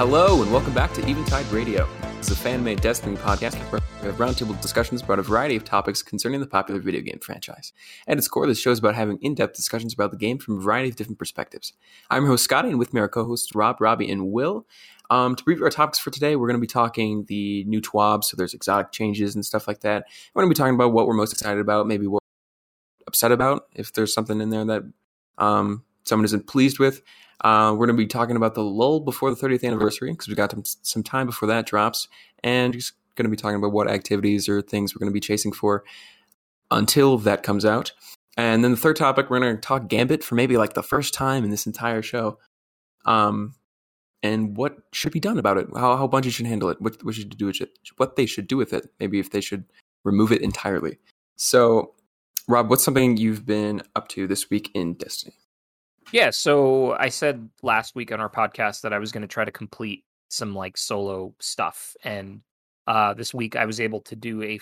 Hello, and welcome back to Eventide Radio. This is a fan made Destiny podcast where we have roundtable discussions about a variety of topics concerning the popular video game franchise. At its core, this show is about having in depth discussions about the game from a variety of different perspectives. I'm your host, Scotty, and with me are co hosts Rob, Robbie, and Will. Um, to preview our topics for today, we're going to be talking the new TWAB, so there's exotic changes and stuff like that. We're going to be talking about what we're most excited about, maybe what we're upset about, if there's something in there that um, someone isn't pleased with. Uh, we're going to be talking about the lull before the 30th anniversary because we've got some time before that drops, and just going to be talking about what activities or things we're going to be chasing for until that comes out. And then the third topic, we're going to talk Gambit for maybe like the first time in this entire show. Um, and what should be done about it? How, how Bungie should handle it? What, what should do with it? What they should do with it? Maybe if they should remove it entirely. So, Rob, what's something you've been up to this week in Destiny? Yeah, so I said last week on our podcast that I was going to try to complete some like solo stuff, and uh, this week I was able to do a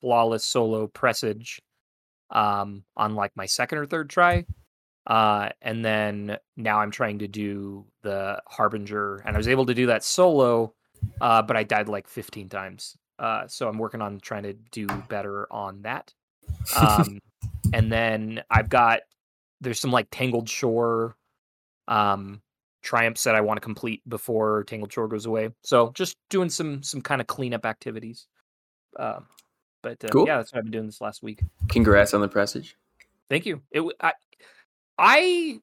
flawless solo presage um, on like my second or third try. Uh, and then now I'm trying to do the Harbinger, and I was able to do that solo, uh, but I died like 15 times. Uh, so I'm working on trying to do better on that. Um, and then I've got there's some like Tangled Shore um triumphs that I want to complete before Tangled Shore goes away. So just doing some some kind of cleanup activities. Uh, but uh, cool. yeah, that's what I've been doing this last week. Congrats on the presage. Thank you. It I, I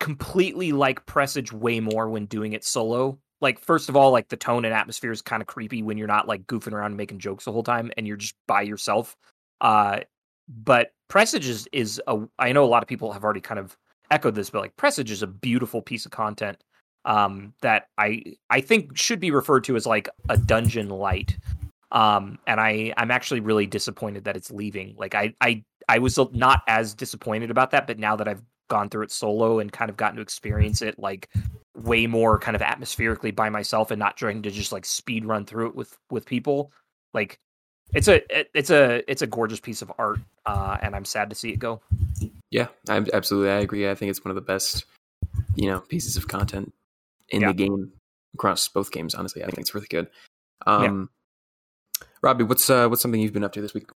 completely like presage way more when doing it solo. Like first of all, like the tone and atmosphere is kind of creepy when you're not like goofing around and making jokes the whole time and you're just by yourself. Uh but Presage is, is a I know a lot of people have already kind of echoed this, but like Presage is a beautiful piece of content um, that I I think should be referred to as like a dungeon light. Um, and I I'm actually really disappointed that it's leaving. Like I I I was not as disappointed about that, but now that I've gone through it solo and kind of gotten to experience it like way more kind of atmospherically by myself and not trying to just like speed run through it with with people, like it's a it's a it's a gorgeous piece of art, uh, and I'm sad to see it go. Yeah, I, absolutely. I agree. I think it's one of the best, you know, pieces of content in yeah. the game across both games. Honestly, I think it's really good. Um, yeah. Robbie, what's uh, what's something you've been up to this week?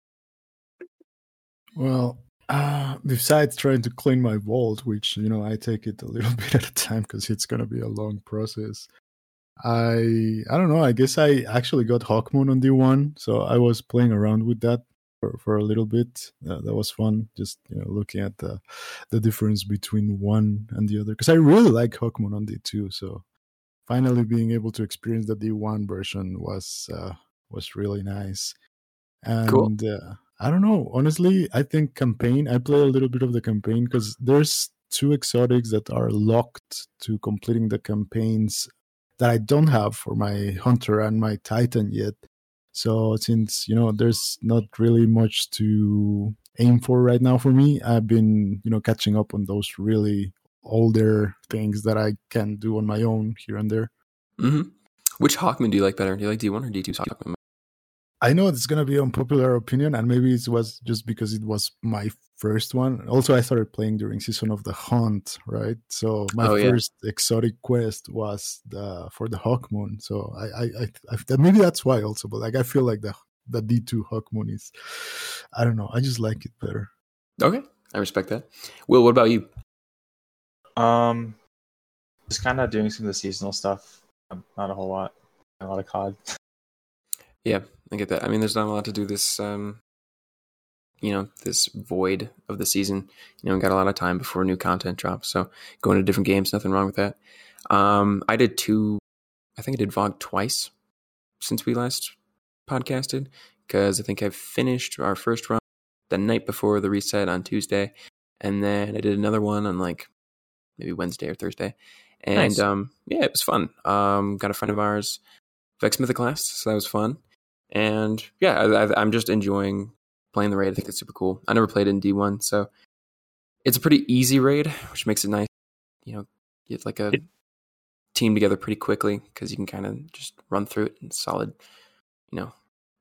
Well, uh, besides trying to clean my vault, which you know I take it a little bit at a time because it's gonna be a long process. I I don't know. I guess I actually got Hawkmoon on D1, so I was playing around with that for, for a little bit. Uh, that was fun, just you know looking at the the difference between one and the other. Because I really like Hawkmoon on D2, so finally being able to experience the D1 version was uh, was really nice. And cool. uh, I don't know. Honestly, I think campaign. I play a little bit of the campaign because there's two exotics that are locked to completing the campaigns that I don't have for my hunter and my titan yet. So since you know there's not really much to aim for right now for me, I've been you know catching up on those really older things that I can do on my own here and there. Mm-hmm. Which Hawkmoon do you like better? Do you like D1 or D2 Hawkmoon? I know it's gonna be unpopular opinion, and maybe it was just because it was my first one. Also, I started playing during season of the Hunt, right? So my oh, first yeah. exotic quest was the for the Hawk Moon. So I, I, I, I, maybe that's why also. But like, I feel like the the D two Hawkmoon is, I don't know. I just like it better. Okay, I respect that. Will, what about you? Um, just kind of doing some of the seasonal stuff. Not a whole lot. A lot of COD. Yeah, I get that. I mean, there's not a lot to do this, um, you know, this void of the season. You know, we got a lot of time before new content drops. So going to different games, nothing wrong with that. Um, I did two, I think I did VOG twice since we last podcasted because I think I finished our first run the night before the reset on Tuesday. And then I did another one on like maybe Wednesday or Thursday. And nice. um, yeah, it was fun. Um, got a friend of ours, Vex Mythoclast, so that was fun. And yeah, I, am just enjoying playing the raid. I think it's super cool. I never played in D1, so it's a pretty easy raid, which makes it nice. You know, get like a team together pretty quickly because you can kind of just run through it in solid, you know,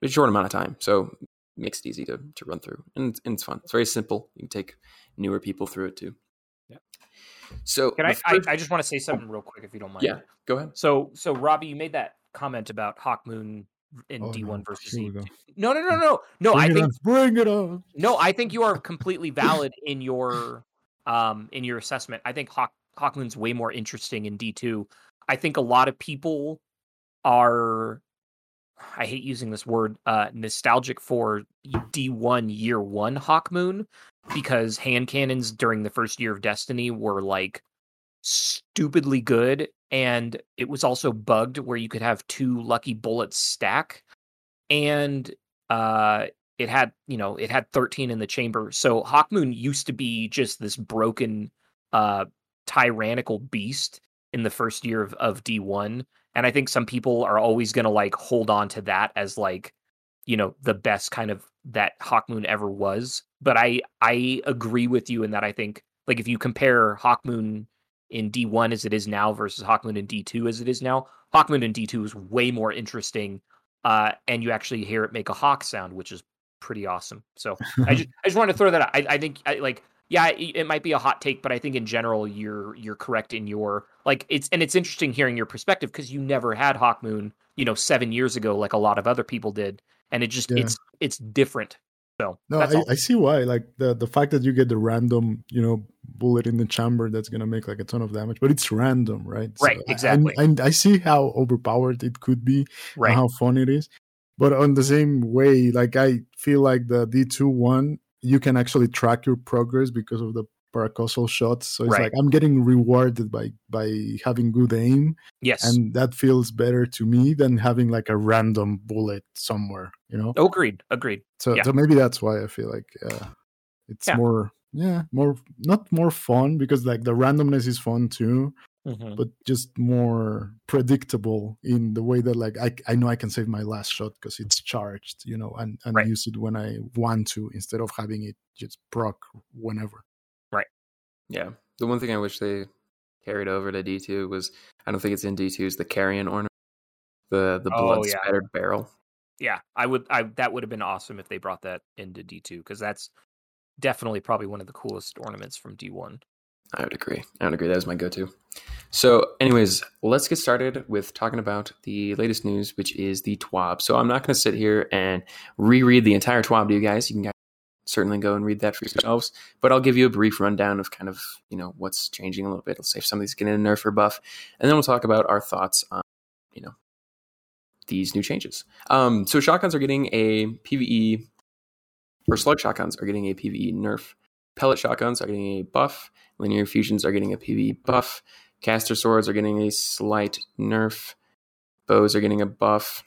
a short amount of time. So it makes it easy to to run through, and it's, and it's fun. It's very simple. You can take newer people through it too. Yeah. So Can I, first- I? I just want to say something real quick, if you don't mind. yeah, go ahead. So, so Robbie, you made that comment about Hawk Moon in Oh, D one no. versus Here we E. go. No, no, no, no, no. Bring I think. Bring it on. no. I think you are completely valid in your um in your assessment. I think Hawk Hawk Moon's way more interesting in D two. I think a lot of people are. I hate using this word, uh, nostalgic for D1 year one Hawk Moon because hand cannons during the first year of Destiny were like stupidly good. And it was also bugged where you could have two lucky bullets stack. And uh, it had, you know, it had 13 in the chamber. So hawkmoon used to be just this broken, uh, tyrannical beast in the first year of, of D1 and i think some people are always going to like hold on to that as like you know the best kind of that hawkmoon ever was but i i agree with you in that i think like if you compare hawk moon in d1 as it is now versus hawk moon in d2 as it is now hawk moon in d2 is way more interesting uh and you actually hear it make a hawk sound which is pretty awesome so i just i just wanted to throw that out i, I think I, like yeah, it, it might be a hot take, but I think in general you're you're correct in your like it's and it's interesting hearing your perspective because you never had Hawkmoon, you know, seven years ago like a lot of other people did, and it just Yeah. it's it's different. So No, I. I see why. Like the the fact that you get the random, you know, bullet in the chamber that's gonna make like a ton of damage, but it's random, right? Right, I- exactly. And I, see how overpowered it could be, and right. how fun it is. But on the same way, like I feel like the D two one, you can actually track your progress because of the paracausal shots. So it's Right. like I'm getting rewarded by by having good aim, Yes. and that feels better to me than having like a random bullet somewhere. You know. Oh, agreed. Agreed. So, Yeah. so maybe that's why I feel like uh, it's Yeah. more, yeah, more not more fun because like the randomness is fun too, Mhm. but just more predictable in the way that like I I know I can save my last shot because it's charged, you know, and and Right. use it when I want to instead of having it just proc whenever. Right. Yeah. The one thing I wish they carried over to D two was I don't think it's in D two is the carrion ornament. The the Oh, blood yeah. spattered barrel. Yeah, I would. I that would have been awesome if they brought that into D two because that's definitely probably one of the coolest ornaments from D one. I would agree. I would agree. That is my go to. So, anyways, let's get started with talking about the latest news, which is the TWAB. So, I'm not going to sit here and reread the entire TWAB to you guys. You can guys certainly go and read that for yourselves, but I'll give you a brief rundown of kind of you know what's changing a little bit. Let's say if somebody's getting a nerf or buff, and then we'll talk about our thoughts on you know these new changes. Um, so, shotguns are getting a PVE, or slug shotguns are getting a PVE nerf. Pellet shotguns are getting a buff. Linear fusions are getting a PvE buff. Caster swords are getting a slight nerf. Bows are getting a buff.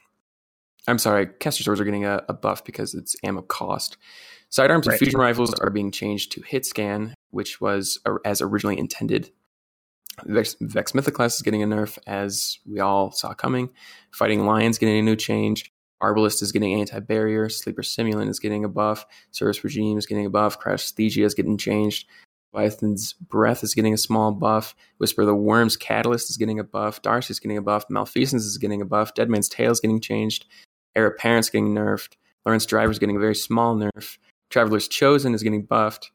I'm sorry, caster swords are getting a, a buff because it's ammo cost. Sidearms Right. and fusion rifles are being changed to hit scan, which was uh, as originally intended. Vex, Vex Mythoclast is getting a nerf, as we all saw coming. Fighting Lions getting a new change. Arbalest is getting anti-barrier. Sleeper Simulant is getting a buff. SUROS Regime is getting a buff. Cryosthesia is getting changed. Leviathan's Breath is getting a small buff. Whisper the Worm's Catalyst is getting a buff. Darcy's getting a buff. Malfeasance is getting a buff. Dead Man's Tale is getting changed. Heir Apparent's getting nerfed. Lorentz Driver's getting a very small nerf. Traveler's Chosen is getting buffed.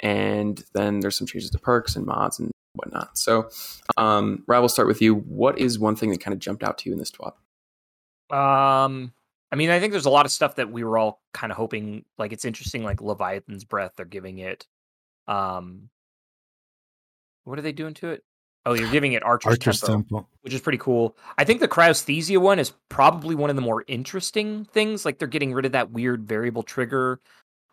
And then there's some changes to perks and mods and whatnot. So, um, Rob, we'll start with you. What is one thing that kind of jumped out to you in this TWAB? Um, I mean, I think there's a lot of stuff that we were all kind of hoping. Like, it's interesting. Like Leviathan's breath, they're giving it. Um, what are they doing to it? Oh, you're giving it Archer's, Archer's Tempo, Temple. which is pretty cool. I think the Cryosthesia one is probably one of the more interesting things. Like, they're getting rid of that weird variable trigger,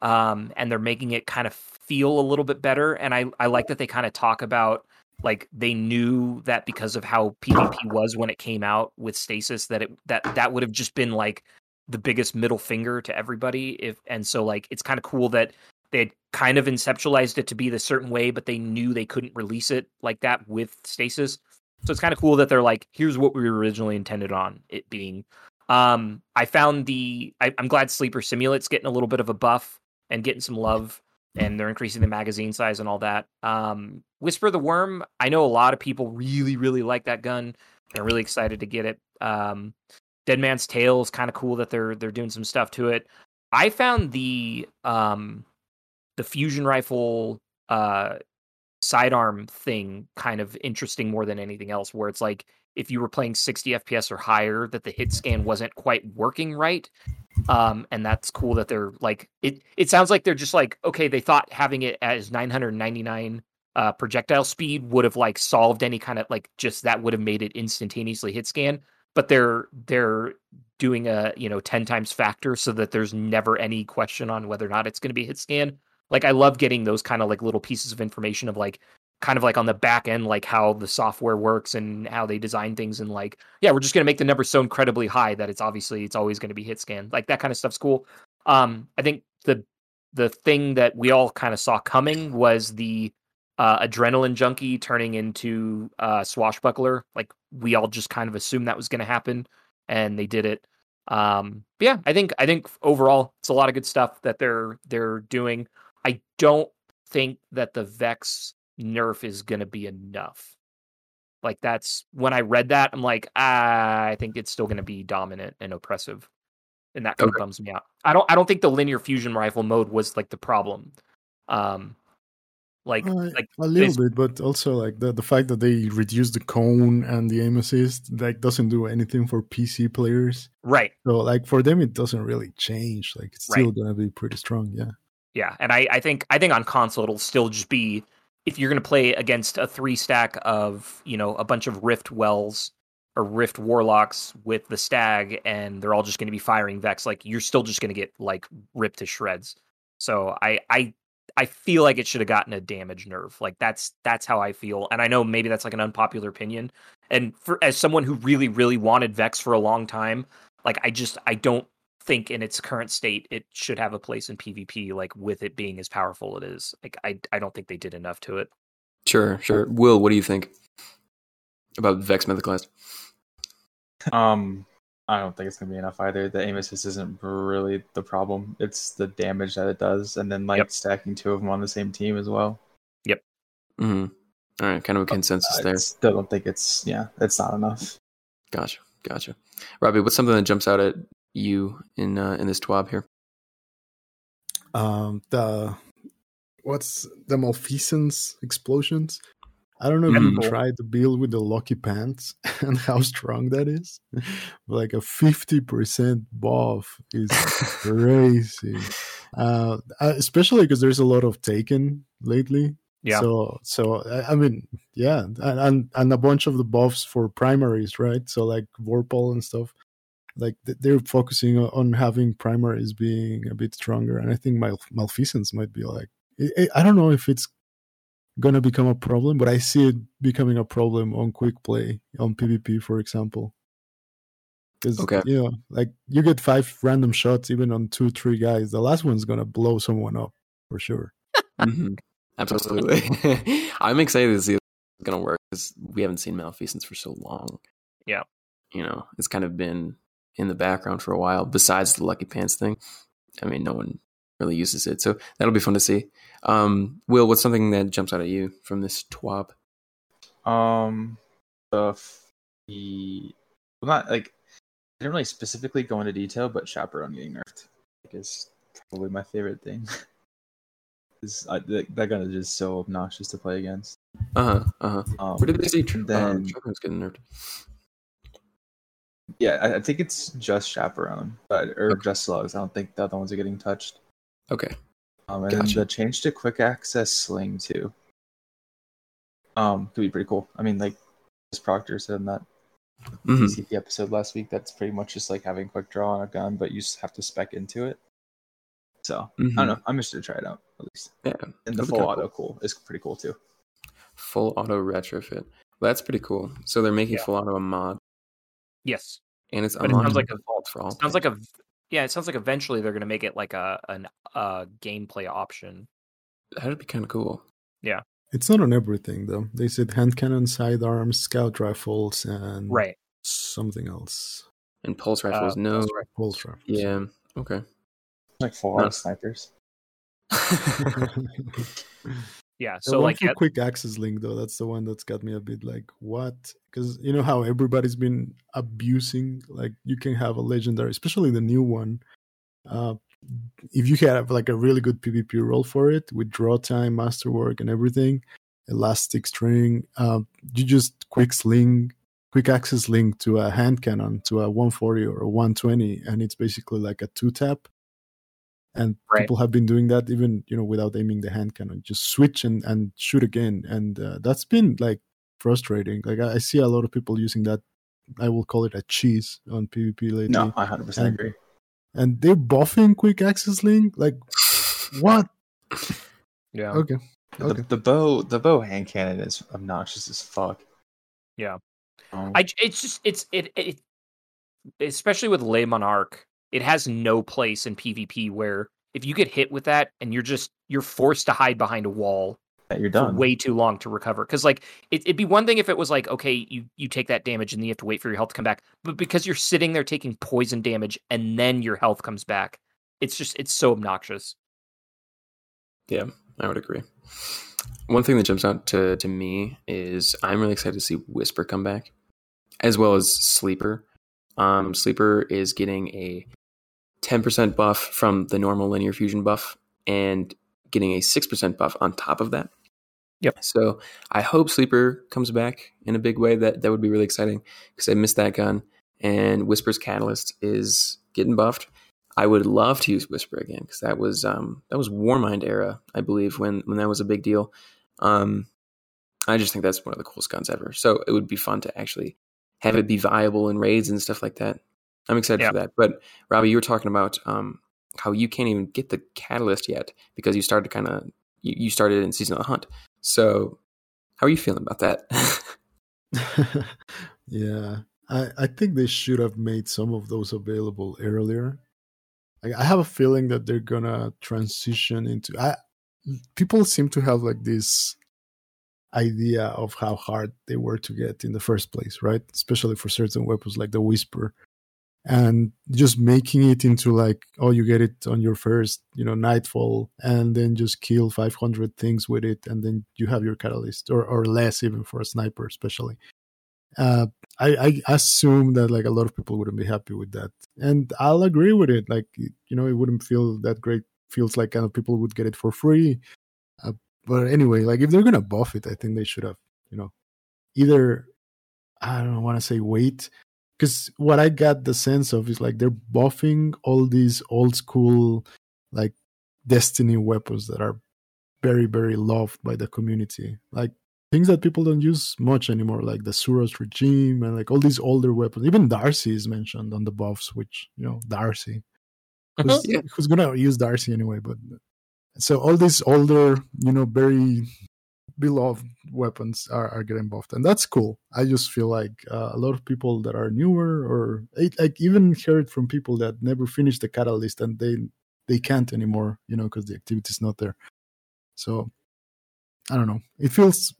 um, and they're making it kind of feel a little bit better. And I I like that they kind of talk about like they knew that because of how PvP was when it came out with stasis that it that that would have just been like the biggest middle finger to everybody if and so like it's kind of cool that they had kind of inceptualized it to be the certain way but they knew they couldn't release it like that with stasis. So it's kind of cool that they're like here's what we originally intended on it being. Um i found the I, i'm glad sleeper simulant's getting a little bit of a buff and getting some love and they're increasing the magazine size and all that. Um, Whisper the Worm, I know a lot of people really, really like that gun. They're really excited to get it. Um, Dead Man's Tale is kind of cool that they're they're doing some stuff to it. I found the um, the fusion rifle uh, sidearm thing kind of interesting more than anything else, where it's like if you were playing 60 FPS or higher, that the hit scan wasn't quite working right. Um, and that's cool that they're like it. It sounds like they're just like okay, they thought having it as 999 uh, projectile speed would have like solved any kind of like just that would have made it instantaneously hit scan. But they're they're doing a you know 10 times factor so that there's never any question on whether or not it's going to be hit scan. Like I love getting those kind of like little pieces of information of like kind of like on the back end, like how the software works and how they design things, and like, yeah, we're just gonna make the number so incredibly high that it's obviously it's always gonna be hit scan. Like that kind of stuff's cool. Um, I think the the thing that we all kind of saw coming was the uh, adrenaline junkie turning into uh, swashbuckler. Like we all just kind of assumed that was going to happen, and they did it. Um, but yeah, I think I think overall it's a lot of good stuff that they're they're doing. I don't think that the Vex nerf is going to be enough. Like that's when I read that, I'm like, ah, I think it's still going to be dominant and oppressive, and that kind Okay. of bums me out. I don't, I don't think the linear fusion rifle mode was like the problem. Um, like, Uh, like a little bit, but also like the the fact that they reduced the cone and the aim assist like doesn't do anything for PC players. right, So like for them, it doesn't really change. Like it's Right. still gonna be pretty strong. Yeah. yeah, and I, I think, I think on console it'll still just be if you're going to play against a three stack of you know a bunch of Rift Wells or Rift Warlocks with the Stag, and they're all just going to be firing Vex. Like you're still just going to get like ripped to shreds. So I I I feel like it should have gotten a damage nerf. Like that's that's how I feel, and I know maybe that's like an unpopular opinion. And for as someone who really really wanted Vex for a long time, like I just I don't think in its current state it should have a place in PvP. Like with it being as powerful it is, like I I don't think they did enough to it. Sure, sure. Will, what do you think about Vex Mythoclast? Um, I don't think it's gonna be enough either. The aim assist isn't really the problem. It's the damage that it does, and then like Yep. stacking two of them on the same team as well. Yep hmm All right, kind of a consensus I there. I still don't think it's yeah, it's not enough. Gotcha, gotcha. Robbie, what's something that jumps out at you in uh, in this twab here? Um, the what's the Malfeasance explosions? I don't know if Yeah, you cool. tried to build with the Lucky Pants and how strong that is. like a fifty percent buff is crazy. Uh, uh, especially because there's a lot of Taken lately. Yeah. So, so I- I mean, yeah, and, and and a bunch of the buffs for primaries, right? So like Vorpal and stuff. Like they're focusing on having primaries being a bit stronger, and I think Mal- Malfeasance might be like. I- I I don't know if it's gonna become a problem, but I see it becoming a problem on quick play on PvP, for example. Because Okay. you know, like you get five random shots even on two, three guys. The last one's gonna blow someone up for sure. hmm Absolutely. I'm excited to see if it's going to work because we haven't seen Malfeasance for so long. Yeah. You know, it's kind of been in the background for a while, besides the Lucky Pants thing. I mean, no one really uses it. So that'll be fun to see. Um, Will, what's something that jumps out at you from this TWAB? Um, the f- the well, not like I didn't really specifically go into detail, but chaperone getting nerfed like, is probably my favorite thing. Is I, that, that gun is just so obnoxious to play against. Uh huh. Uh huh. Um, Where did they see tr- and then- um, Chaperone's getting nerfed? Yeah, I, I think it's just chaperone, but or Okay. just slugs. I don't think the other ones are getting touched. Okay. Um, and Gotcha. the change to quick access sling too. Um, could be pretty cool. I mean, like, as Proctor said in that hmm PCP episode last week, that's pretty much just like having quick draw on a gun, but you just have to spec into it. So I don't know. I'm interested to try it out at least. Yeah. And the that'd full kinda auto cool is pretty cool too. Full auto retrofit. Well, that's pretty cool. So they're making Yeah. full auto a mod, Yes, and it's But it sounds like a- vault for all. sounds like players. a yeah. It sounds like eventually they're going to make it like a an uh gameplay option. that'd be kind of cool. Yeah. It's not on everything though. They said hand cannon, sidearms, scout rifles, and Right. something else. And pulse Uh, rifles, no. pulse rifle. Pulse rifles. Yeah. Okay. Like full No. snipers. Yeah. So like yeah, quick access sling though, that's the one that's got me a bit like what? Because you know how everybody's been abusing. Like you can have a legendary, especially the new one. Uh, if you have like a really good PvP role for it with draw time, masterwork, and everything, elastic string. Um, you just quick sling, quick access sling to a hand cannon to a 140 or a 120, and it's basically like a two tap. And Right. people have been doing that even you know without aiming the hand cannon, just switch and and shoot again, and uh, that's been like frustrating. Like I, I see a lot of people using that. I will call it a cheese on PvP lately No, I 100 percent And- agree. and they're buffing quick access sling. Like, what? Yeah. Okay, okay. The, the bow, the bow hand cannon is obnoxious as fuck. Yeah. Um, I it's just it's it, it especially with Le Monarque, it has no place in PvP where if you get hit with that and you're just you're forced to hide behind a wall yeah, you're done. way too long to recover. Because like it, it'd be one thing if it was like okay, you you take that damage and then you have to wait for your health to come back, but because you're sitting there taking poison damage and then your health comes back, it's just it's so obnoxious. Yeah, I would agree. One thing that jumps out to, to me is I'm really excited to see Whisper come back, as well as Sleeper. Um, Sleeper is getting a 10% buff from the normal linear fusion buff and getting a 6% buff on top of that. Yep. So I hope Sleeper comes back in a big way. That that would be really exciting because I missed that gun. And Whisper's Catalyst is getting buffed. I would love to use Whisper again because that was um, that was Warmind era, I believe, when when that was a big deal. Um, I just think that's one of the coolest guns ever. So it would be fun to actually have it be viable in raids and stuff like that. I'm excited Yeah. for that. But Robbie, you were talking about um, how you can't even get the catalyst yet because you started kind of you, you started in season of the hunt. So how are you feeling about that? yeah, I I think they should have made some of those available earlier. Like, I have a feeling that they're gonna transition into. I people seem to have like this idea of how hard they were to get in the first place, right? Especially for certain weapons like the Whisper. And just making it into like, oh, you get it on your first, you know, nightfall, and then just kill 500 things with it, and then you have your catalyst, or, or less even for a sniper, especially. Uh, I, I assume that like a lot of people wouldn't be happy with that, and I'll agree with it. Like, you know, it wouldn't feel that great. Feels like kind of people would get it for free, uh, but anyway, like if they're gonna buff it, I think they should have, you know, either I don't want to say wait, because what I got the sense of is like they're buffing all these old school like Destiny weapons that are very very loved by the community, like things that people don't use much anymore, like the Suros regime and like all these older weapons. Even Darcy is mentioned on the buffs, which you know Darcy, uh-huh. who's, Yeah. who's gonna use Darcy anyway, but so all these older, you know, very beloved weapons are, are getting buffed, and that's cool. I just feel like uh, a lot of people that are newer, or I, I even heard from people that never finished the catalyst and they they can't anymore, you know, because the activity is not there. So I don't know. It feels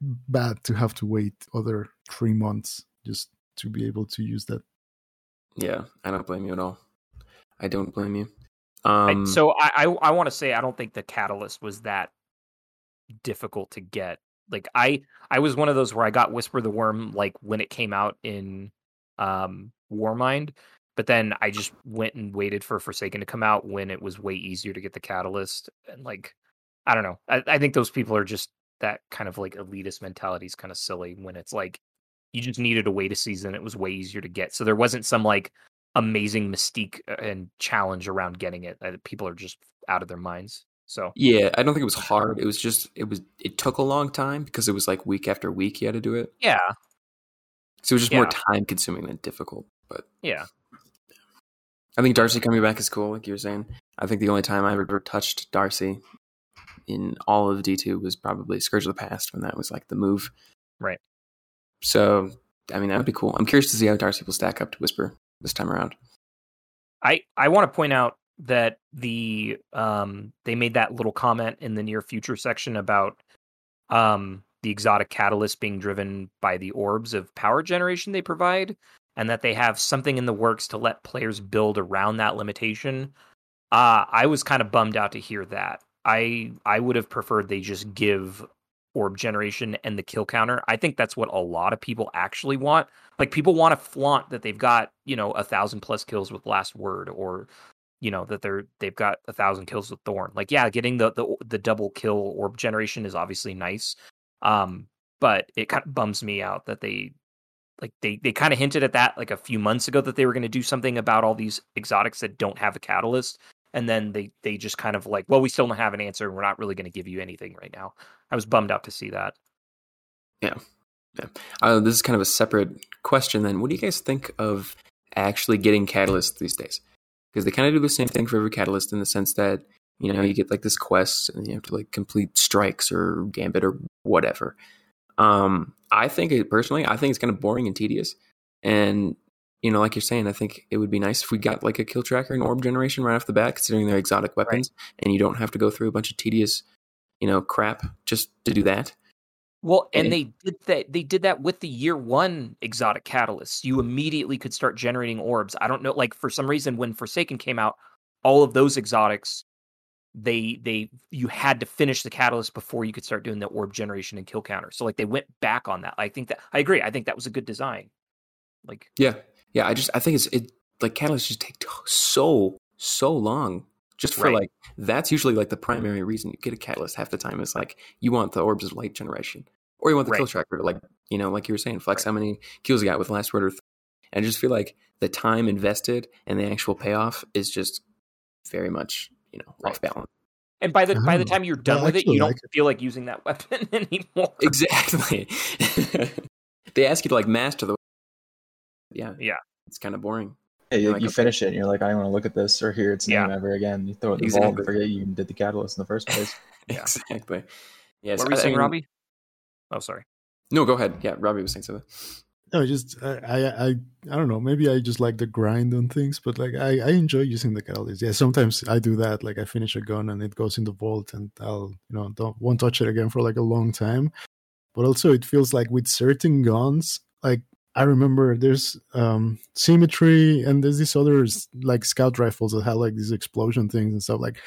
bad to have to wait other three months just to be able to use that. yeah, I don't blame you at all. I don't blame you. I- Um, so I I, I want to say I don't think the catalyst was that difficult to get. Like I I was one of those where I got Whisper the Worm like when it came out in um Warmind, but then I just went and waited for Forsaken to come out when it was way easier to get the catalyst and like I don't know. I, I think those people are just that kind of like elitist mentality is kind of silly when it's like you just needed to wait a season. It was way easier to get. So there wasn't some like amazing mystique uh, and challenge around getting it. Uh, People are just out of their minds. So Yeah, I don't think it was hard. It was just it was it took a long time because it was like week after week you had to do it. yeah, So it was just more time consuming than difficult. But yeah, I think Darcy coming back is cool, like you were saying. I think the only time I ever touched Darcy in all of D two was probably Scourge of the Past when that was like the move. Right. So I mean that would be cool. I'm curious to see how Darcy will stack up to Whisper this time around. I I want to point out that the um they made that little comment in the near future section about um the exotic catalyst being driven by the orbs of power generation they provide and that they have something in the works to let players build around that limitation. Uh I was kind of bummed out to hear that. I I would have preferred they just give orb generation and the kill counter. I think that's what a lot of people actually want. Like people want to flaunt that they've got, you know, a thousand plus kills with last word or you know that they're they've got a thousand kills with thorn. Like yeah getting the the, the double kill orb generation is obviously nice Um, but it kind of bums me out that they like they they kind of hinted at that like a few months ago that they were going to do something about all these exotics that don't have a catalyst and then they they just kind of like well we still don't have an answer we're not really going to give you anything right now. I was bummed out to see that. Yeah. Yeah. Uh, this is kind of a separate question then. What do you guys think of actually getting catalysts these days because they kind of do the same thing for every catalyst in the sense that you know you get like this quest and you have to like complete strikes or gambit or whatever um i think it personally i think it's kind of boring and tedious and you know, like you're saying, I think it would be nice if we got like a kill tracker and orb generation right off the bat, considering they're exotic weapons, right. and you don't have to go through a bunch of tedious, you know, crap just to do that. Well, and they did that. They did that with the year one exotic catalysts. You immediately could start generating orbs. I don't know, like for some reason, when Forsaken came out, all of those exotics, they they you had to finish the catalyst before you could start doing the orb generation and kill counter. So like they went back on that. I think that I agree. I think that was a good design. Like yeah, yeah, I just I think it's it like catalysts just take so so long just for right. like that's usually like the mm-hmm. primary reason you get a catalyst half the time is like you want the orbs of light generation or you want the right. kill tracker like you know like you were saying flex right. how many kills you got with last word or th- and I just feel like the time invested and the actual payoff is just very much you know off balance and by the by the time you're done with it you don't like feel like using that weapon anymore exactly they ask you to like master the yeah, yeah, it's kind of boring. Yeah, you, like, you okay. finish it and you're like, I don't want to look at this or hear its name yeah. ever again. You throw it in the exactly. vault and forget you even did the catalyst in the first place. yeah. Exactly. Yes. What were you saying, I mean, Robbie? Oh, sorry. No, go ahead. Yeah, Robbie was saying something. No, just I, I I I don't know. Maybe I just like the grind on things, but like I I enjoy using the catalyst. Yeah, sometimes I do that. Like I finish a gun and it goes in the vault, and I'll you know don't won't touch it again for like a long time. But also, it feels like with certain guns, like I remember there's um, symmetry and there's these other like scout rifles that have like these explosion things and stuff. Like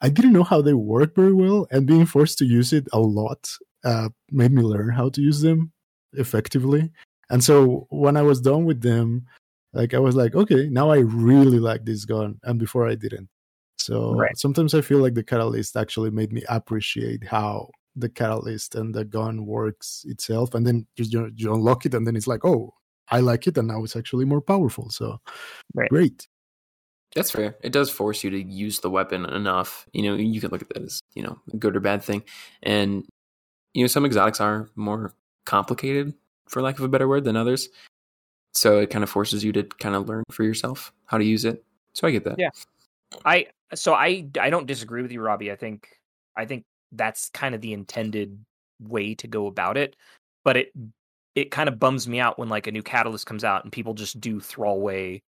I didn't know how they work very well, and being forced to use it a lot uh, made me learn how to use them effectively. And so when I was done with them, like I was like, okay, now I really like this gun, and before I didn't. So right. sometimes I feel like the catalyst actually made me appreciate how the catalyst and the gun works itself and then you, you unlock it and then it's like oh i like it and now it's actually more powerful so right. great that's fair it does force you to use the weapon enough you know you can look at that as you know a good or bad thing and you know some exotics are more complicated for lack of a better word than others so it kind of forces you to kind of learn for yourself how to use it so i get that yeah i so i i don't disagree with you robbie i think i think that's kind of the intended way to go about it. But it it kind of bums me out when like a new catalyst comes out and people just do throwaway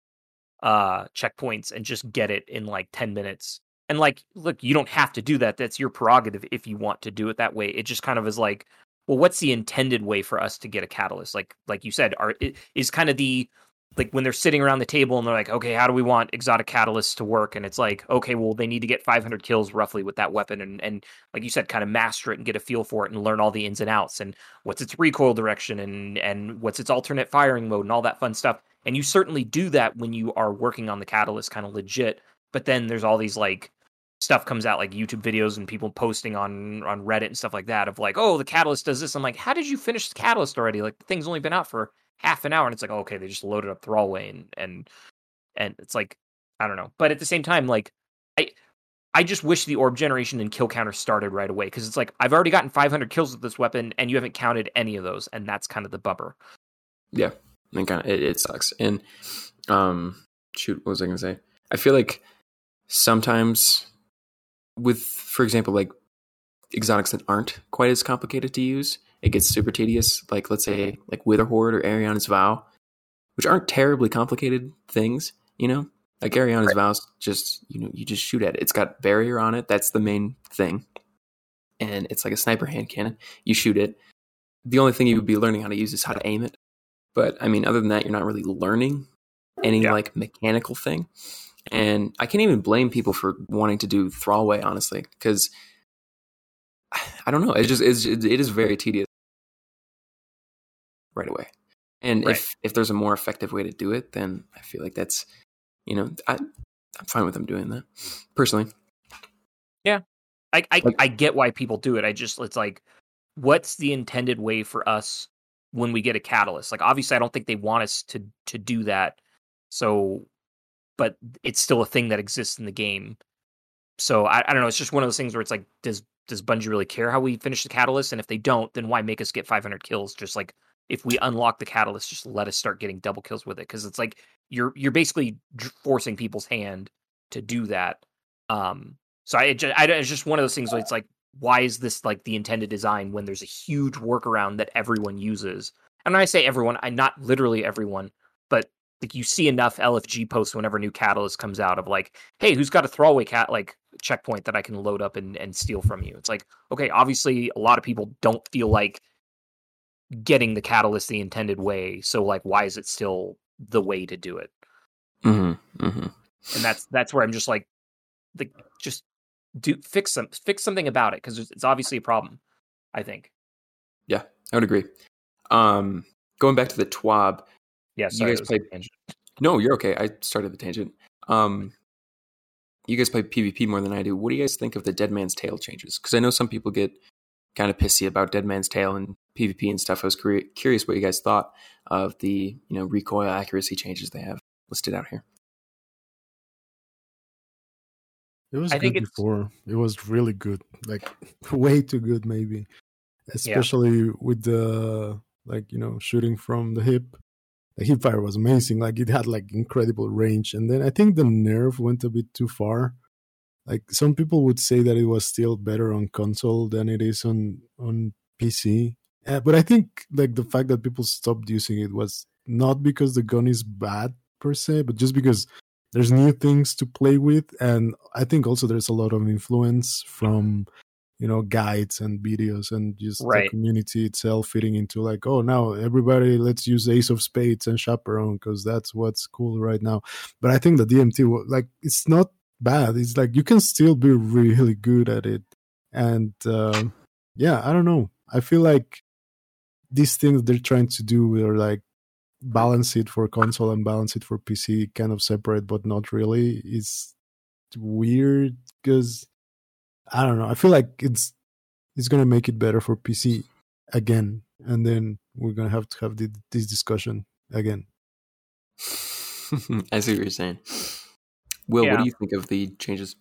uh checkpoints and just get it in like 10 minutes. And like look, you don't have to do that. That's your prerogative if you want to do it that way. It just kind of is like well what's the intended way for us to get a catalyst like like you said are is kind of the like when they're sitting around the table and they're like, okay, how do we want exotic catalysts to work? And it's like, okay, well, they need to get 500 kills roughly with that weapon, and and like you said, kind of master it and get a feel for it and learn all the ins and outs and what's its recoil direction and and what's its alternate firing mode and all that fun stuff. And you certainly do that when you are working on the catalyst, kind of legit. But then there's all these like stuff comes out like YouTube videos and people posting on on Reddit and stuff like that of like, oh, the catalyst does this. I'm like, how did you finish the catalyst already? Like the thing's only been out for half an hour and it's like okay they just loaded up throwaway and and and it's like i don't know. But at the same time like i i just wish the orb generation and kill counter started right away because it's like i've already gotten 500 kills with this weapon and you haven't counted any of those and that's kind of the bummer. Yeah. And kind of it, it sucks. And um shoot what was i gonna say? I feel like sometimes with for example like exotics that aren't quite as complicated to use it gets super tedious. Like let's say like Witherhoard or Eriana's Vow, which aren't terribly complicated things, you know. Like Eriana's right. Vows, just you know, you just shoot at it. It's got barrier on it. That's the main thing, and it's like a sniper hand cannon. You shoot it. The only thing you would be learning how to use is how to aim it. But I mean, other than that, you're not really learning any yeah. like mechanical thing. And I can't even blame people for wanting to do throwaway, honestly, because I don't know. It's just it's, it is very tedious right away. And right. if if there's a more effective way to do it, then I feel like that's you know I I'm fine with them doing that personally. Yeah, I I, like, I get why people do it. I just it's like what's the intended way for us when we get a catalyst? Like obviously I don't think they want us to to do that. So but it's still a thing that exists in the game. So I, I don't know, it's just one of those things where it's like does does Bungie really care how we finish the catalyst? And if they don't, then why make us get 500 kills? Just like if we unlock the catalyst, just let us start getting double kills with it because it's like you're you're basically forcing people's hand to do that. Um, so I, just, I it's just one of those things where it's like, why is this like the intended design when there's a huge workaround that everyone uses? And I say everyone, I not literally everyone, but like you see enough LFG posts whenever new catalyst comes out of like, hey, who's got a throwaway cat like checkpoint that I can load up and, and steal from you? It's like, okay, obviously a lot of people don't feel like getting the catalyst the intended way. So like, why is it still the way to do it? Mm-hmm, mm-hmm. And that's that's where I'm just like, like just do fix some fix something about it because it's obviously a problem. I think. Yeah, I would agree. Um, going back to the TWAB. Yeah, sorry, you guys played. No, you're okay. I started the tangent. Um, you guys play PvP more than I do. What do you guys think of the Dead Man's Tale changes? Because I know some people get kind of pissy about Dead Man's Tale and PvP and stuff. I was curious what you guys thought of the you know recoil accuracy changes they have listed out here. It was I good before. It was really good, like way too good, maybe. Especially yeah. with the like you know shooting from the hip. The hip fire was amazing. Like it had like incredible range, and then I think the nerf went a bit too far. Like some people would say that it was still better on console than it is on on PC. Uh, but I think like the fact that people stopped using it was not because the gun is bad per se, but just because there's new things to play with, and I think also there's a lot of influence from you know guides and videos and just right. the community itself fitting into like oh now everybody let's use ace of spades and chaperone because that's what's cool right now but i think the dmt like it's not bad it's like you can still be really good at it and uh, yeah i don't know i feel like these things they're trying to do are like balance it for console and balance it for PC kind of separate, but not really. It's weird because I don't know. I feel like it's it's gonna make it better for PC again, and then we're gonna have to have the, this discussion again. I see what you're saying. Will, yeah. what do you think of the changes?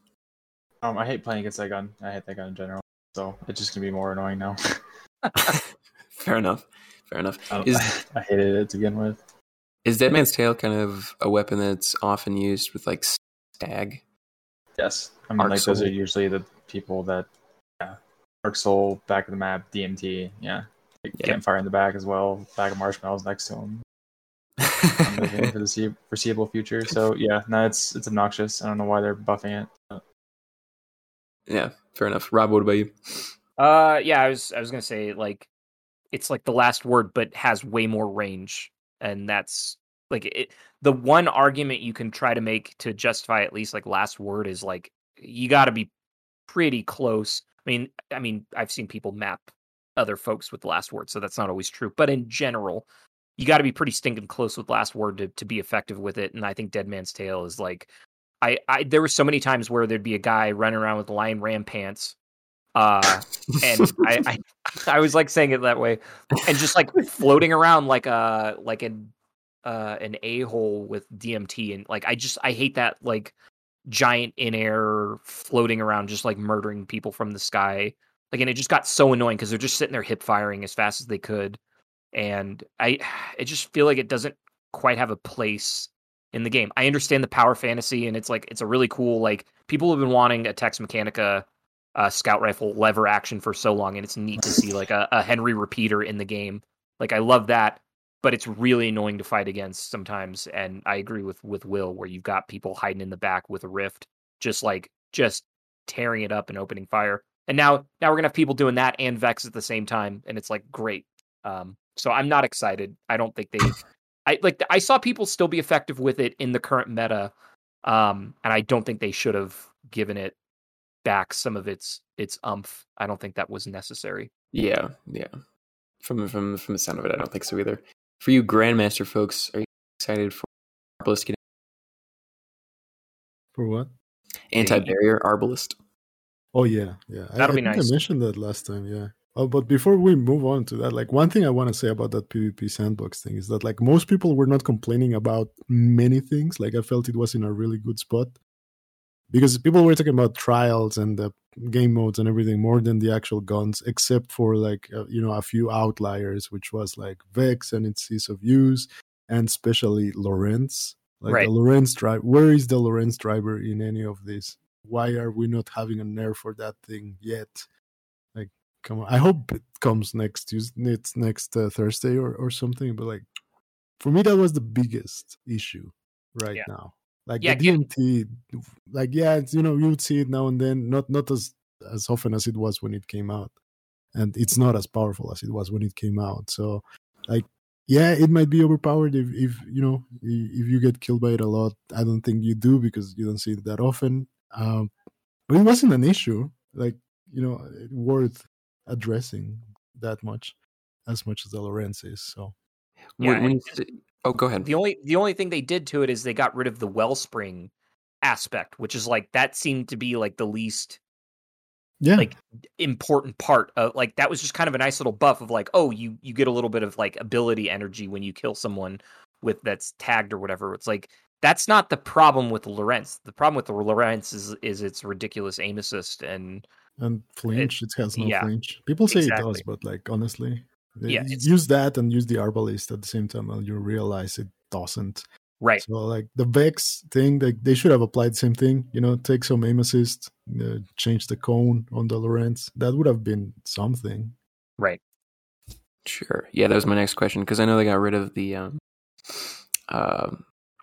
Um, I hate playing against that gun. I hate that gun in general. So it's just gonna be more annoying now. Fair enough fair enough. Oh, is, I hated it to begin with. Is Dead Man's Tale kind of a weapon that's often used with like stag? Yes, I mean Arc like Soul. those are usually the people that, yeah, Arc Soul, back of the map, DMT, yeah, like, yeah. campfire in the back as well, bag of marshmallows next to him. For the foreseeable future. So yeah, no, it's it's obnoxious. I don't know why they're buffing it. But... Yeah, fair enough. Rob, what about you? Uh, yeah, I was I was gonna say like it's like the last word, but has way more range, and that's like it. The one argument you can try to make to justify at least like last word is like you got to be pretty close. I mean, I mean, I've seen people map other folks with last word, so that's not always true. But in general, you got to be pretty stinking close with last word to, to be effective with it. And I think Dead Man's Tale is like, I, I there were so many times where there'd be a guy running around with lion ram pants uh, and I, I, I was like saying it that way, and just like floating around like a like an uh an a hole with DMT, and like I just I hate that like giant in air floating around just like murdering people from the sky. Like, and it just got so annoying because they're just sitting there hip firing as fast as they could, and I I just feel like it doesn't quite have a place in the game. I understand the power fantasy, and it's like it's a really cool like people have been wanting a Tex Mechanica uh, scout rifle lever action for so long, and it's neat to see like a, a Henry repeater in the game. Like I love that, but it's really annoying to fight against sometimes. And I agree with with Will, where you've got people hiding in the back with a rift, just like just tearing it up and opening fire. And now now we're gonna have people doing that and Vex at the same time, and it's like great. Um, so I'm not excited. I don't think they. I like. I saw people still be effective with it in the current meta, um, and I don't think they should have given it back some of its its umph. I don't think that was necessary. Yeah, yeah. From from from the sound of it, I don't think so either. For you Grandmaster folks, are you excited for Arbalest getting for what? Anti barrier Arbalest. Oh yeah, yeah. That'll I, be I nice. I mentioned that last time. Yeah. Oh, but before we move on to that, like one thing I want to say about that PvP sandbox thing is that like most people were not complaining about many things. Like I felt it was in a really good spot because people were talking about trials and the game modes and everything more than the actual guns, except for like uh, you know a few outliers, which was like Vex and its ease of use, and especially Lorentz. Like Right. the Lorentz drive. Where is the Lorentz driver in any of this? Why are we not having a nerf for that thing yet? Come on! I hope it comes next Tuesday, it's next uh, Thursday or or something. But like, for me, that was the biggest issue right Yeah. now. Like Yeah, the DMT, like yeah, it's, you know, you would see it now and then, not not as as often as it was when it came out, and it's not as powerful as it was when it came out. So, like, yeah, it might be overpowered if if you know if you get killed by it a lot. I don't think you do because you don't see it that often. Um, but it wasn't an issue, like you know, worth addressing that much, as much as the Lorentz is. So Yeah, When- when you oh, go ahead. The only the only thing they did to it is they got rid of the wellspring aspect, which is like that seemed to be like the least yeah, like important part of like that was just kind of a nice little buff of like oh you you get a little bit of like ability energy when you kill someone with that's tagged or whatever it's like that's not the problem with Lorentz. The problem with the Lorentz is is its ridiculous aim assist and and flinch. It, has no yeah, flinch. People say it does, but like honestly, Yeah, use that and use the Arbalest at the same time, and you realize it doesn't. right. So like the Vex thing, like they should have applied the same thing. You know, take some aim assist, uh, change the cone on the Lorentz. That would have been something. Right. Sure. Yeah, that was my next question because I know they got rid of the um, uh,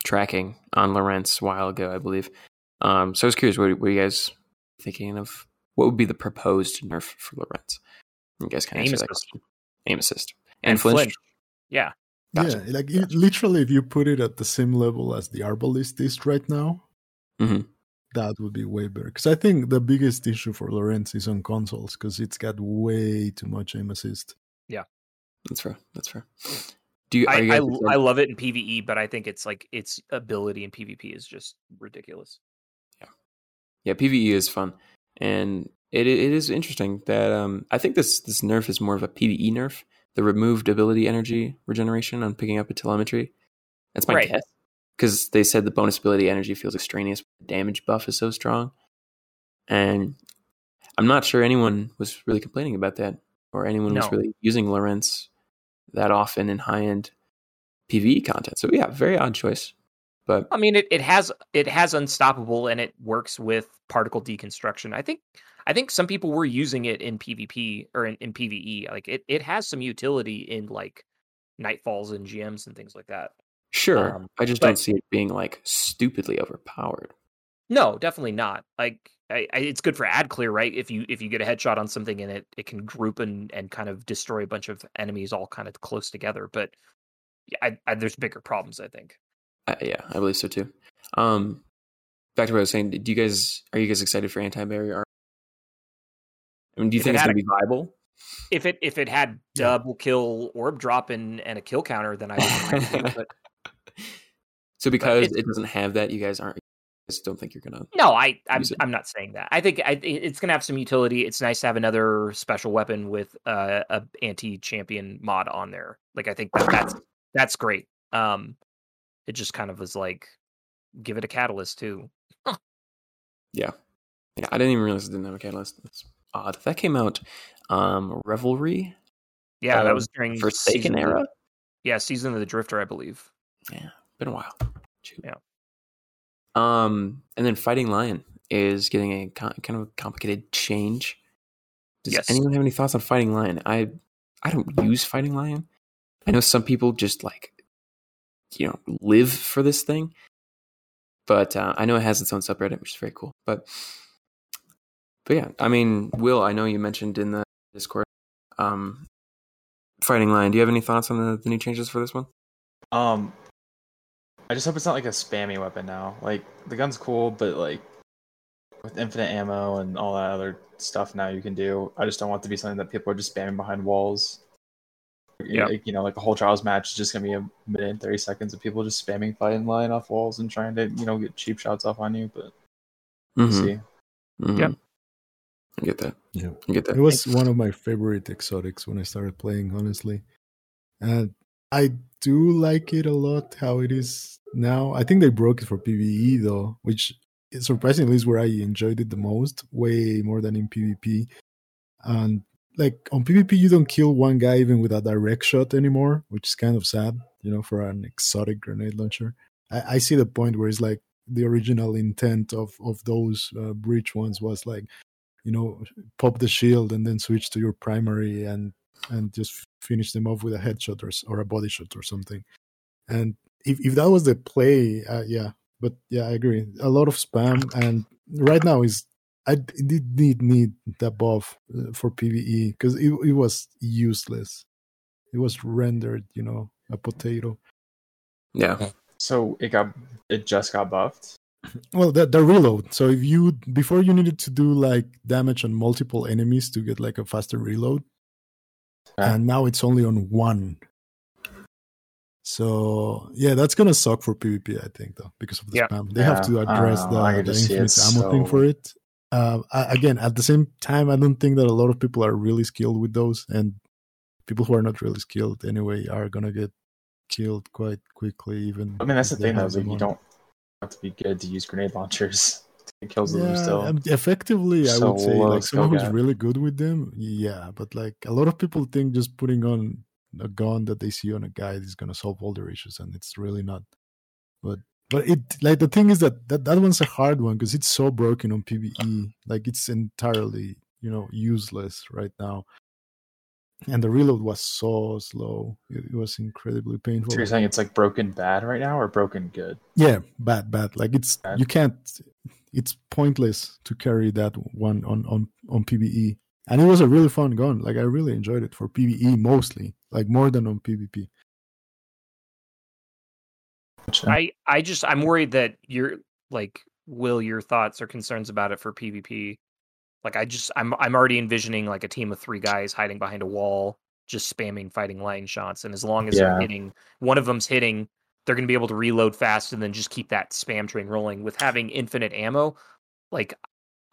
tracking on Lorentz a while ago, I believe. Um, so I was curious, what were you guys thinking of? What would be the proposed nerf for Lorentz? You guys can Aim answer that question. Aim assist and, flinch. Yeah. Gotcha. Yeah, like it, literally, if you put it at the same level as the Arbalest is right now, Mhm. that would be way better. Because I think the biggest issue for Lorentz is on consoles because it's got way too much aim assist. Yeah, that's fair. That's fair. Do you? I, you I, guys I love it in PvE, but I think it's like its ability in PvP is just ridiculous. Yeah, yeah, PVE is fun, and it it is interesting that um I think this this nerf is more of a PVE nerf. The removed ability energy regeneration on picking up a telemetry. That's my Right. guess because they said the bonus ability energy feels extraneous. The damage buff is so strong, and I'm not sure anyone was really complaining about that, or anyone was really using Lorentz that often in high end PVE content. So yeah, very odd choice, but I mean, it, it has it has unstoppable and it works with particle deconstruction. I think I think some people were using it in PvP or in, in PvE. Like it, it has some utility in like nightfalls and GMs and things like that. sure, Um, I just but- don't see it being like stupidly overpowered. No, definitely not. Like I, I, it's good for ad clear, right? If you if you get a headshot on something and it it can group and and kind of destroy a bunch of enemies all kind of close together. But yeah, I, I, there's bigger problems. I think. I, yeah, I believe so too. Um, back to what I was saying. Do you guys are you guys excited for anti-barrier? art? I mean, do you If think it it's going to be viable? If it if it had double kill orb drop and and a kill counter, then I would. but so because it doesn't have that, you guys aren't. I guys don't think you're gonna? No, I I'm. I'm not saying that. I think I, it's going to have some utility. It's nice to have another special weapon with uh, a anti champion mod on there. Like I think that that's that's great. Um, it just kind of was like give it a catalyst too. Yeah, yeah. I didn't even realize it didn't have a catalyst. That's odd. That came out. Um, Revelry Yeah, that Um, was during Forsaken of the- era. yeah, season of the Drifter, I believe. Yeah, been a while. Shoot. Yeah. Um, and then Fighting Lion is getting a con- kind of a complicated change. Does Yes. anyone have any thoughts on Fighting Lion? I I don't use Fighting Lion. I know some people just like you know live for this thing, but uh, I know it has its own subreddit, which is very cool. But but yeah, I mean, Will, I know you mentioned in the Discord, um, Fighting Lion. Do you have any thoughts on the, the new changes for this one? Um, I just hope it's not like a spammy weapon now. Like the gun's cool, but like with infinite ammo and all that other stuff now you can do. I just don't want it to be something that people are just spamming behind walls. Yeah. Like, you know, like a whole trials match is just gonna be a minute and thirty seconds of people just spamming Fighting Lion off walls and trying to, you know, get cheap shots off on you. But we'll Mhm. see. Mhm. Yep. I get that. Yeah. I get that. It was one of my favorite exotics when I started playing, honestly. And I do like it a lot how it is now. I think they broke it for PvE though, which surprisingly is where I enjoyed it the most, way more than in PvP. And like on PvP, you don't kill one guy even with a direct shot anymore, which is kind of sad, you know, for an exotic grenade launcher. I, I see the point where it's like the original intent of of those uh, breach ones was like, you know, pop the shield and then switch to your primary and and just finish them off with a headshot or or a body shot or something. And if if that was the play, uh, yeah. But yeah, I agree. A lot of spam, and right now is I did need need that buff uh, for PVE because it it was useless. It was rendered, you know, a potato. Yeah. So it got it just got buffed. Well, the the reload. So if you before you needed to do like damage on multiple enemies to get like a faster reload, Yeah. and now it's only on one. So yeah, that's gonna suck for PvP, I think, though, because of the Yeah. spam. They have to address don't know. I the, can the infinite it ammo thing for it. Uh, again, at the same time, I don't think that a lot of people are really skilled with those, and people who are not really skilled anyway are gonna get killed quite quickly. Even I mean, that's the thing though. like you don't have to be good to use grenade launchers. It kills them still. um, effectively, I would say like someone who's really good with them, yeah. But like a lot of people think just putting on a gun that they see on a guy is gonna solve all their issues, and it's really not. But but it like the thing is that that, that one's a hard one because it's so broken on PVE. Like it's entirely you know useless right now, and the reload was so slow. It, it was incredibly painful. So you're saying it's like broken bad right now, or broken good? Yeah, bad, bad. Like it's Bad. you can't. It's pointless to carry that one on on on PVE, and it was a really fun gun. Like I really enjoyed it for PVE mostly, like more than on PvP. Gotcha. I I just I'm worried that you're like will your thoughts or concerns about it for PvP. Like I just I'm I'm already envisioning like a team of three guys hiding behind a wall, just spamming Fighting Lion shots, and as long as Yeah. they're hitting one of them's hitting, they're going to be able to reload fast and then just keep that spam train rolling. With having infinite ammo, like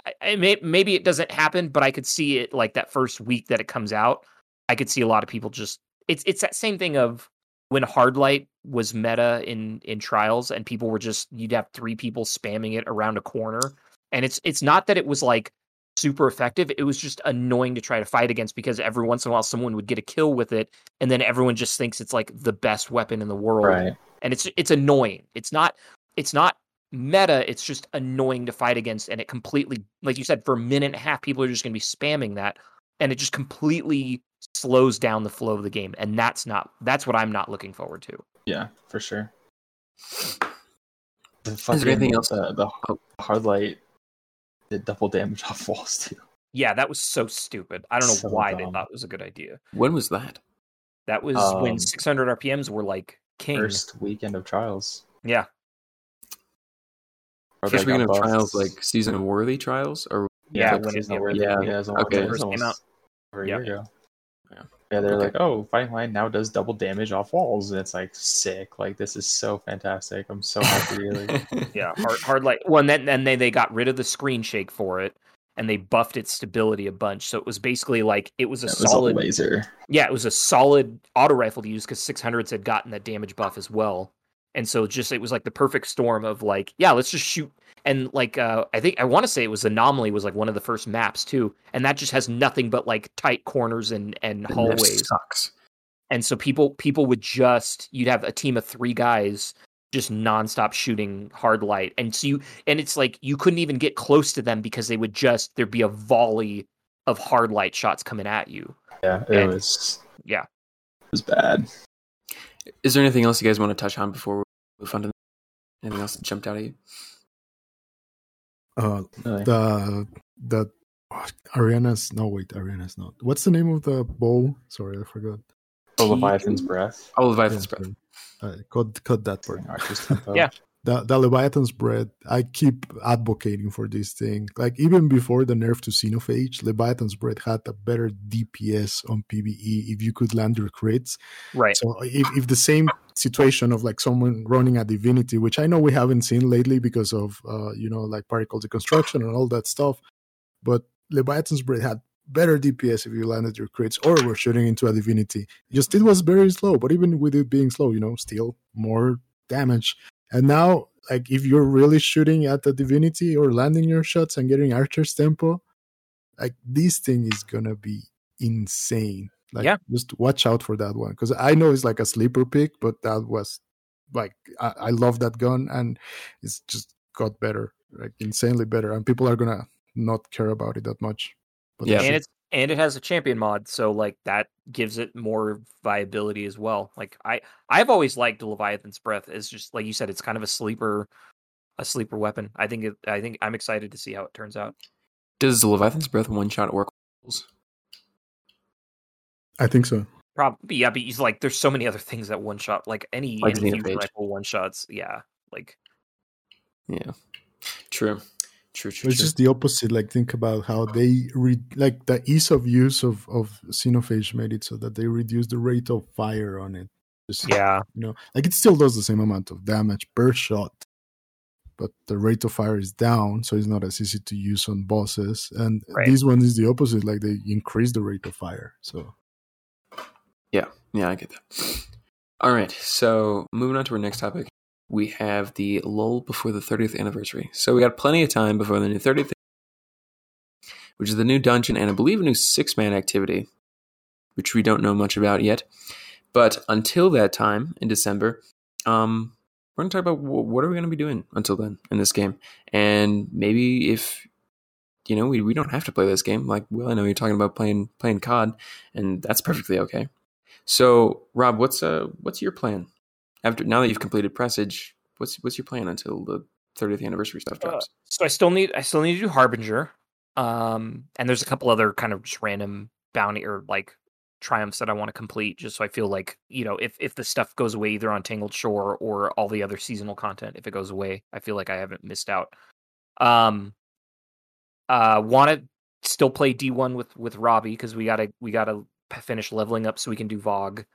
I, I may, maybe it doesn't happen, but I could see it like that first week that it comes out. I could see a lot of people just it's it's that same thing of when Hard Light was meta in in trials and people were just you'd have three people spamming it around a corner. And it's it's not that it was like super effective it was just annoying to try to fight against because every once in a while someone would get a kill with it and then everyone just thinks it's like the best weapon in the world. Right. and it's it's annoying. It's not it's not meta it's just annoying to fight against and it completely like you said for a minute and a half people are just going to be spamming that and it just completely slows down the flow of the game and that's not that's what i'm not looking forward to Yeah, for sure. The there anything else? Uh, the hard light did double damage off walls too. Yeah, that was so stupid. I don't know So why they thought it was a good idea. When was that? That was when Um, 600 RPMs were like king. First weekend of trials. Yeah, Hard First Light weekend got of trials, like season worthy trials, or Yeah, like when it- seasonal yeah, yeah. yeah, Okay. okay. First came out. over a Yeah. year ago. Yeah. Yeah, they're Okay. like, oh, Fighting Lion now does double damage off walls, and it's like sick. Like this is so fantastic. I'm so happy. Really. yeah, hard, hard like well, and then and then they got rid of the screen shake for it, and they buffed its stability a bunch. So it was basically like it was a That was a solid. laser. yeah, it was a solid auto rifle to use because 600s had gotten that damage buff as well. And so just it was like the perfect storm of like, yeah, let's just shoot. And like uh I think I want to say it was Anomaly was like one of the first maps too. And that just has nothing but like tight corners and and The hallways. sucks. And so people people would just you'd have a team of three guys just nonstop shooting hard light. And so you and it's like you couldn't even get close to them because they would just there'd be a volley of hard light shots coming at you. Yeah, it And- was. Yeah. It was bad. Is there anything else you guys want to touch on before we move on to anything else that jumped out at you? Uh, Really. the the oh, Ariana's no wait, Ariana's not. What's the name of the bow? Sorry, I forgot. Oh, Leviathan's breath. Oh, Leviathan's Yeah, breath. Uh, cut cut that part. Yeah. The, the Leviathan's Breath, I keep advocating for this thing. Like even before the nerf to Xenophage, Leviathan's Breath had a better DPS on PvE if you could land your crits. Right. So if, if the same situation of like someone running a divinity, which I know we haven't seen lately because of uh, you know, like particle deconstruction and all that stuff, but Leviathan's Breath had better DPS if you landed your crits or were shooting into a divinity. Just it was very slow, but even with it being slow, you know, still more damage. And now, like if you're really shooting at the divinity or landing your shots and getting archer's tempo, like this thing is gonna be insane. Like Yeah. just watch out for that one. Because I know it's like a sleeper pick, but that was like I, I love that gun and it's just got better, like insanely better. And people are gonna not care about it that much. But Yeah. and it's and it has a champion mod, so like that gives it more viability as well. Like I I've always liked Leviathan's Breath. It's just like you said, it's kind of a sleeper a sleeper weapon. I think it I think I'm excited to see how it turns out. Does Leviathan's Breath one shot oracles? I think so. Probably yeah, but he's like there's so many other things that one shot like any Like any Xenophage. rifle one shots. Yeah. Like Yeah. True. True, true, It's true. just the opposite. Like think about how they re- like the ease of use of of Xenophage made it so that they reduce the rate of fire on it. Just, yeah. you know, like it still does the same amount of damage per shot, but the rate of fire is down, so it's not as easy to use on bosses. And Right. this one is the opposite. Like they increase the rate of fire. So Yeah, yeah, I get that. All right, so moving on to our next topic, we have the lull before the 30th anniversary. So we got plenty of time before the new 30th, which is the new dungeon and I believe a new six man activity, which we don't know much about yet. But until that time in December, um, we're going to talk about wh- what are we going to be doing until then in this game, and maybe if you know we, we don't have to play this game. Like, well, I know you're talking about playing playing COD, and that's perfectly okay. So, Rob, what's uh what's your plan after now that you've completed Presage? What's what's your plan until the 30th anniversary stuff drops? So I still need I still need to do Harbinger. Um and there's a couple other kind of just random bounty or like triumphs that I want to complete just so I feel like, you know, if if the stuff goes away either on Tangled Shore or all the other seasonal content, if it goes away, I feel like I haven't missed out. Um uh want to still play D1 with with Robbie cuz we got to we got to finish leveling up so we can do VoG.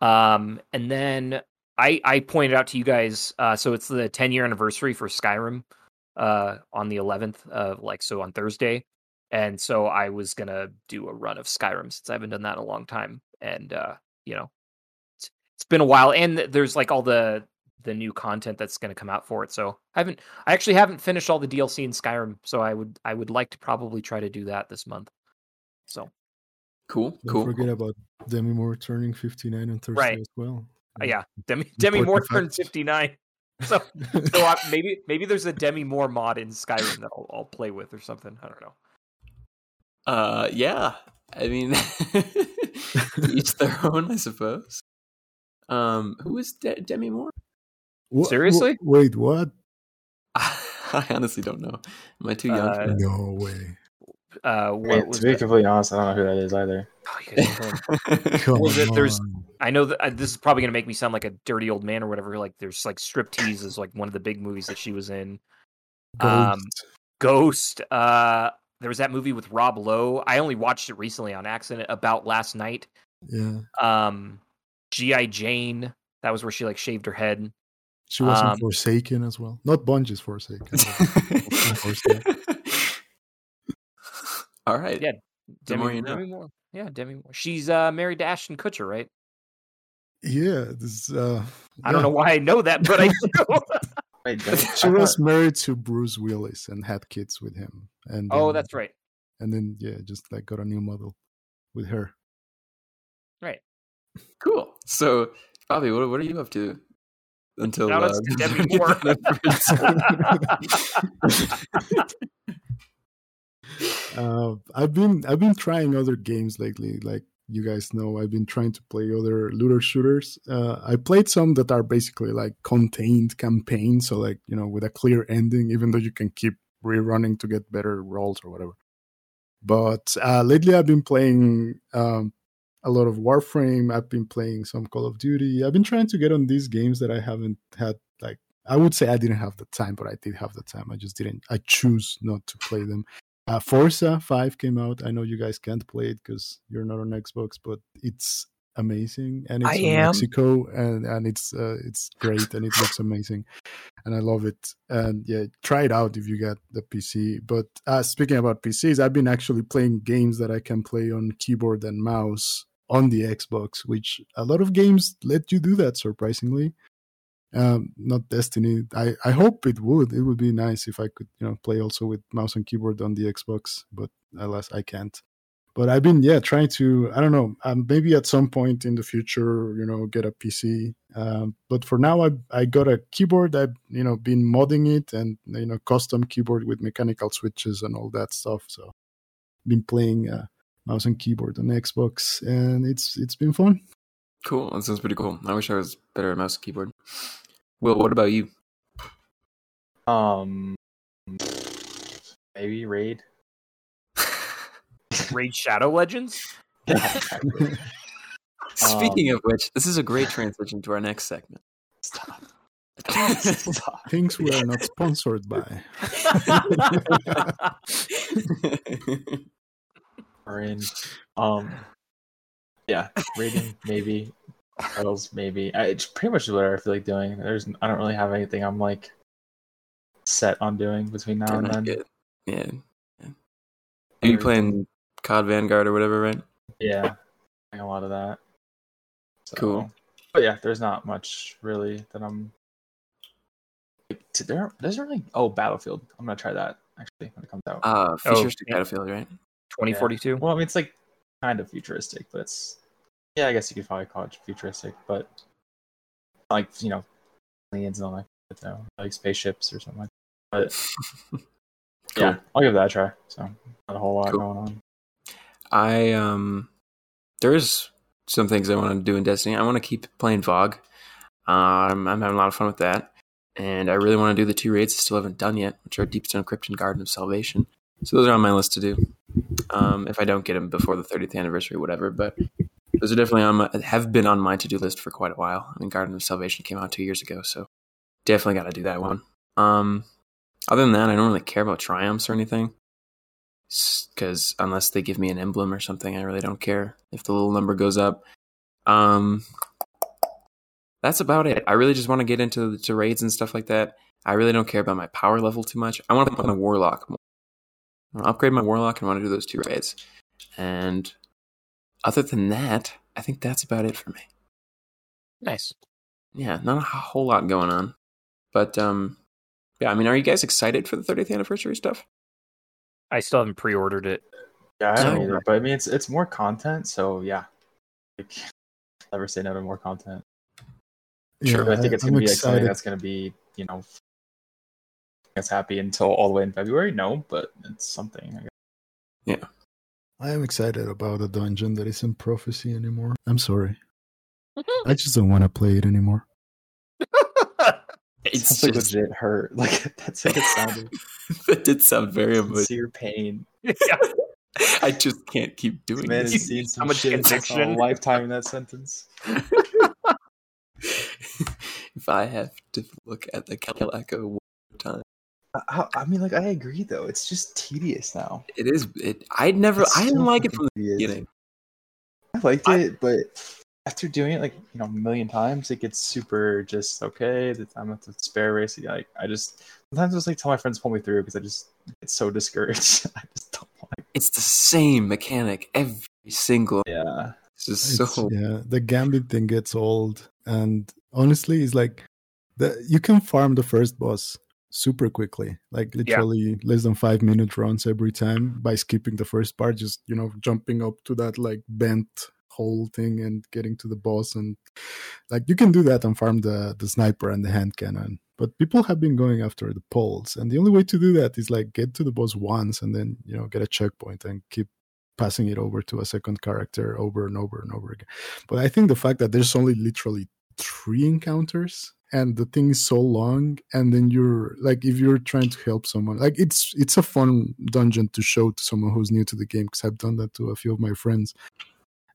Um and then I I pointed out to you guys uh so it's the 10 year anniversary for Skyrim uh on the 11th uh like so on Thursday. And so I was going to do a run of Skyrim since I haven't done that in a long time. And uh you know it's, it's been a while. And there's like all the the new content that's going to come out for it. So I haven't I actually haven't finished all the DLC in Skyrim. So I would I would like to probably try to do that this month. So. Cool, don't cool. forget about Demi Moore turning 59 on Thursday Right. as well. Uh, yeah Demi Demi Moore turned 59 so so I, maybe maybe there's a Demi Moore mod in Skyrim that I'll, I'll play with or something I don't know Uh, yeah. I mean, each their own, I suppose. Um, who is De- Demi Moore? Wha- wha- Seriously? wait, what? I honestly don't know. Am I too young? Uh, for that? No way. uh I what mean, was to be that? completely honest, I don't know who that is either. Oh, you guys are killing me. Come Well, there- there's- on. I know that uh, this is probably going to make me sound like a dirty old man or whatever. Like, there's like Striptease is like one of the big movies that she was in. um, Ghost. Ghost. Uh, there was that movie with Rob Lowe. I only watched it recently on accident about last night. yeah. Um, GI Jane. That was where she like shaved her head. She was in um, Forsaken as well. Not Bungie's Forsaken. but Forsaken. All right. Yeah, The more you know. Demi Moore. Yeah, Demi Moore. She's uh, married to Ashton Kutcher, right? Yeah. This, uh, I don't yeah. know why I know that, but I do. She was married to Bruce Willis and had kids with him. And oh, then- that's right. And then yeah, just like got a new model with her. Right. Cool. So, Bobby, what, what are you up to until Shout uh, outs Demi Moore. Uh, I've been I've been trying other games lately. Like you guys know, I've been trying to play other looter shooters. Uh, I played some that are basically like contained campaigns, so like you know with a clear ending, even though you can keep rerunning to get better rolls or whatever. But uh, lately, I've been playing um, a lot of Warframe. I've been playing some Call of Duty. I've been trying to get on these games that I haven't had. Like I would say, I didn't have the time, but I did have the time. I just didn't. I choose not to play them. Uh, Forza 5 came out. I know you guys can't play it because you're not on Xbox, but it's amazing and it's I from am. Mexico and and it's uh, it's great and it looks amazing. and I love it. And yeah, try it out if you get the PC. But uh, speaking about PCs, I've been actually playing games that I can play on keyboard and mouse on the Xbox, which a lot of games let you do that surprisingly. Um, not Destiny. I, I hope it would. It would be nice if I could, you know, play also with mouse and keyboard on the Xbox, but alas, I can't. But I've been, yeah, trying to. I don't know. Um, maybe at some point in the future, you know, get a PC. Um, but for now, I I got a keyboard. I've you know been modding it and you know custom keyboard with mechanical switches and all that stuff. So, been playing uh, mouse and keyboard on Xbox, and it's it's been fun. Cool. That sounds pretty cool. I wish I was better at mouse and keyboard. Will, what about you? Um, maybe raid. Raid Shadow Legends. Yeah, exactly. Speaking of which, this is a great transition to our next segment. Stop. Things we are not sponsored by. We're in. Um, yeah, raiding maybe, battles maybe. I, it's pretty much what I feel like doing. There's, I don't really have anything I'm like set on doing between now and then. Good. Yeah. yeah. Are you playing COD Vanguard or whatever, right? Yeah, a lot of that. So, Cool. But yeah, there's not much really that I'm. There doesn't really. Oh, Battlefield. I'm gonna try that actually when it comes out. Uh, Oh, futuristic yeah. Battlefield, right? 2042. Well, I mean, it's like kind of futuristic, but it's yeah, I guess you could probably call it futuristic, but like you know, aliens and all that, but, uh, like spaceships or something like. That. But yeah, I'll give that a try. So not a whole lot Cool. going on. I um, there's some things I want to do in Destiny. I want to keep playing VoG. Um, I'm having a lot of fun with that, and I really want to do the two raids I still haven't done yet, which are Deepstone Crypt and Garden of Salvation. So those are on my list to do. Um, if I don't get them before the 30th anniversary, whatever. But those are definitely on my have been on my to do list for quite a while. I mean, Garden of Salvation came out two years ago, so definitely got to do that one. Um, other than that, I don't really care about triumphs or anything because unless they give me an emblem or something, I really don't care if the little number goes up. Um, that's about it. I really just want to get into to raids and stuff like that. I really don't care about my power level too much. I want to put my warlock more. I want to upgrade my warlock and want to do those two raids. And other than that, I think that's about it for me. Nice. Yeah, not a whole lot going on. But um, yeah, I mean, are you guys excited for the 30th anniversary stuff? I still haven't pre-ordered it. Yeah, I don't Oh. either, but I mean, it's it's more content, so yeah. Like, never say no to more content. Sure, But I think it's gonna be like something that's gonna be, you know, that's happy until all the way in February. No, but it's something. I guess. I am excited about a dungeon that isn't prophecy anymore. I'm sorry. I just don't want to play it anymore. It's Sounds like just, legit hurt. Like that's like it sounded. that did sound very emotional. sincere pain. yeah. I just can't keep doing Man this. has seen so some much shit. I A lifetime in that sentence. if I have to look at the Calico one more time, I, I mean, like I agree though. It's just tedious now. it is. It. I'd never. It's I didn't so like it fucking from the tedious. beginning. I liked I- it, but after doing it like you know a million times, it gets super just okay. that I'm at the spare race. Like I just sometimes I just like tell my friends pull me through because I just get so discouraged. I just don't like. It's the same mechanic every single. Yeah, It's just It's- so. yeah, the gambit thing gets old, and honestly, it's like the you can farm the first boss super quickly, like literally less than five minute runs every time by skipping the first part, just you know jumping up to that like bent hole thing and getting to the boss, and like you can do that and farm the the sniper and the hand cannon. But people have been going after the poles, and the only way to do that is like get to the boss once and then you know get a checkpoint and keep passing it over to a second character over and over and over again. But I think the fact that there's only literally three encounters and the thing is so long and then you're like if you're trying to help someone like it's it's a fun dungeon to show to someone who's new to the game because i've done that to a few of my friends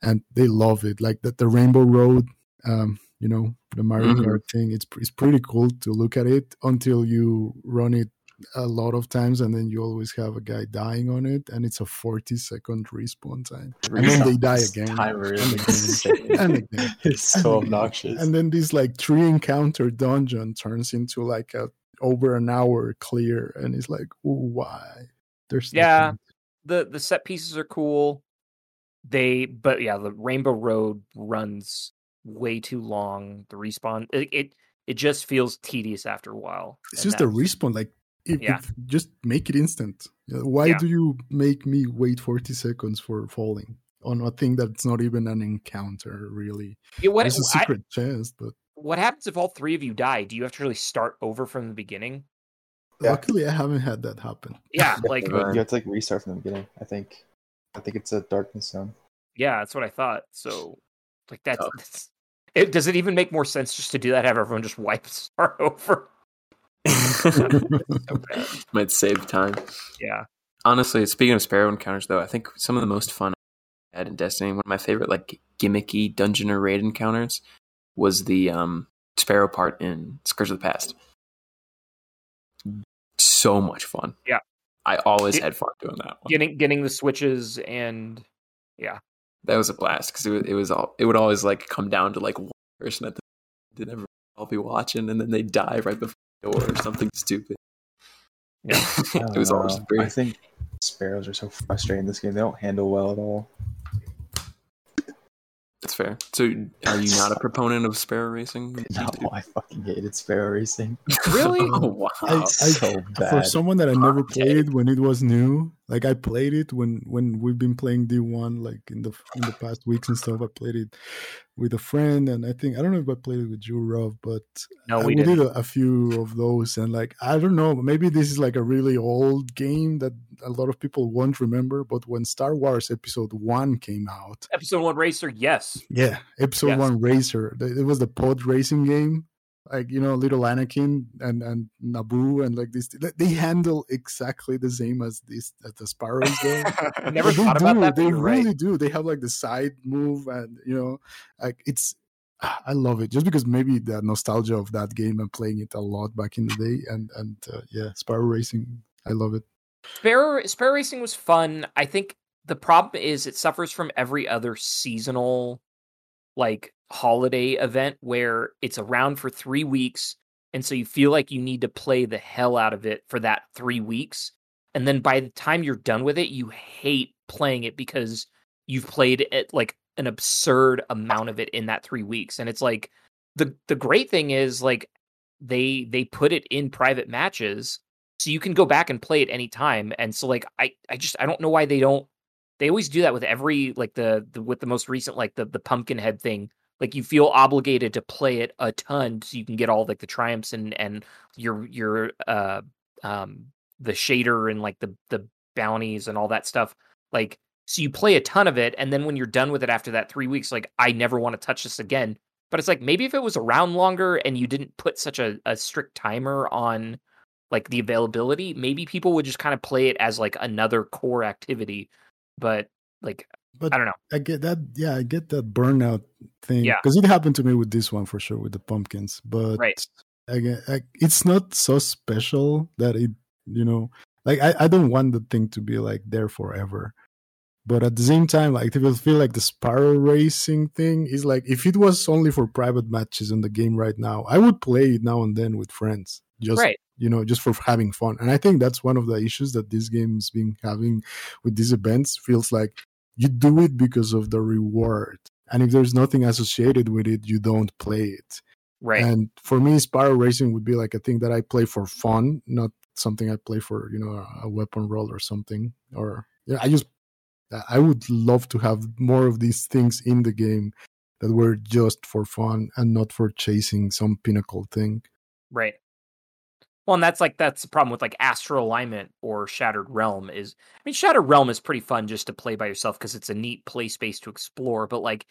and they love it like that the rainbow road um you know the mario Mhm. kart thing it's, it's pretty cool to look at it until you run it a lot of times, and then you always have a guy dying on it, and it's a 40 second respawn time. And then they die again. Timer and again, and again. it's so obnoxious. And then this like three encounter dungeon turns into like a over an hour clear, and it's like, ooh, why? There's Yeah. nothing. the the set pieces are cool. They but yeah, the Rainbow Road runs way too long. The respawn it it, it just feels tedious after a while. It's just a respawn. Like, if, Yeah. if- just make it instant. Why Yeah. do you make me wait 40 seconds for falling on a thing that's not even an encounter, really? Yeah, what There's a I- secret chest, but what happens if all three of you die? Do you have to really start over from the beginning? Yeah. luckily I haven't had that happen. Yeah, like you have to like restart from the beginning. I think. I think it's a darkness zone. yeah, that's what I thought. So like that's, Oh. that's it. Does it even make more sense just to do that? Have everyone just wipe start over? Might save time. Yeah, Honestly, speaking of Sparrow encounters, though, I think some of the most fun I had in Destiny, one of my favorite like gimmicky dungeon or raid encounters, was the um, Sparrow part in Scourge of the Past. So much fun. Yeah. I always It- had fun doing that one. getting getting the switches and yeah, that was a blast because it was, it was all it would always like come down to like one person at the did everyone all be watching and then they die right before or something stupid. Yeah. it was always Uh, I think sparrows are so frustrating in this game. They don't handle well at all. That's fair. So, are you not a proponent of sparrow racing? No, I fucking hated sparrow racing. really Oh wow! I- I- so For someone that I never played when it was new, like I played it when when we've been playing D1 like in the in the past weeks and stuff. I played it with a friend, and I think I don't know if I played it with you, Rob, but no, I- we did a, a few of those, and like I don't know, maybe this is like a really old game that a lot of people won't remember. But when Star Wars Episode One came out, Episode one racer, yes. yeah, Episode Yes. One Racer, it was the pod racing game, like you know, little Anakin and and Naboo, and like this, they- they handle exactly the same as this as the Sparrows do. I never they thought about that. but They really right. do. They have like the side move, and you know, like it's. ah, I love it just because maybe the nostalgia of that game and playing it a lot back in the day, and and uh, yeah, Sparrow Racing, I love it. Sparrow Sparrow Racing was fun. I think the problem is it suffers from every other seasonal like holiday event where it's around for 3 weeks and so you feel like you need to play the hell out of it for that 3 weeks and then by the time you're done with it you hate playing it because you've played it like an absurd amount of it in that 3 weeks and it's like the the great thing is like they they put it in private matches so you can go back and play it anytime and so like i i just i don't know why they don't they always do that with every like the, the with the most recent like the the pumpkin head thing. Like you feel obligated to play it a ton so you can get all like the triumphs and and your your uh um the shader and like the the bounties and all that stuff. Like so you play a ton of it and then when you're done with it after that 3 weeks like I never want to touch this again. But it's like maybe if it was around longer and you didn't put such a, a strict timer on like the availability maybe people would just kind of play it as like another core activity but like But i don't know I get that. Yeah, I get that burnout thing. Yeah. because it happened to me with this one for sure with the pumpkins. But Right. again, I, it's not so special that it, you know, like I, I don't want the thing to be like there forever. But at the same time, like people feel like the Sparrow racing thing is like if it was only for private matches in the game right now, I would play it now and then with friends, just right you know, just for having fun. And I think that's one of the issues that this game's been having with these events. Feels like you do it because of the reward. And if there's nothing associated with it, you don't play it. right And for me, Sparrow Racing would be like a thing that I play for fun, not something I play for, you know, a- weapon roll or something. Or yeah, I just I would love to have more of these things in the game that were just for fun and not for chasing some pinnacle thing. Right. Well, and that's like that's the problem with like Astral Alignment or Shattered Realm is I mean Shattered Realm is pretty fun just to play by yourself because it's a neat play space to explore, but like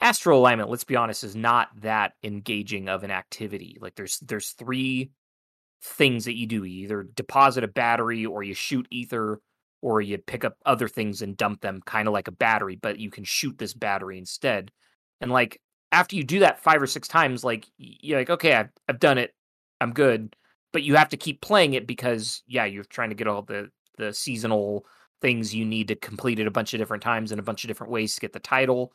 Astral Alignment, let's be honest, is not that engaging of an activity. Like there's there's three things that you do. You either deposit a battery or you shoot ether or you pick up other things and dump them kind of like a battery, but you can shoot this battery instead. And like after you do that five or six times, like you're like, okay, I've, I've done it. I'm good. But you have to keep playing it because yeah, you're trying to get all the the seasonal things you need to complete it a bunch of different times in a bunch of different ways to get the title.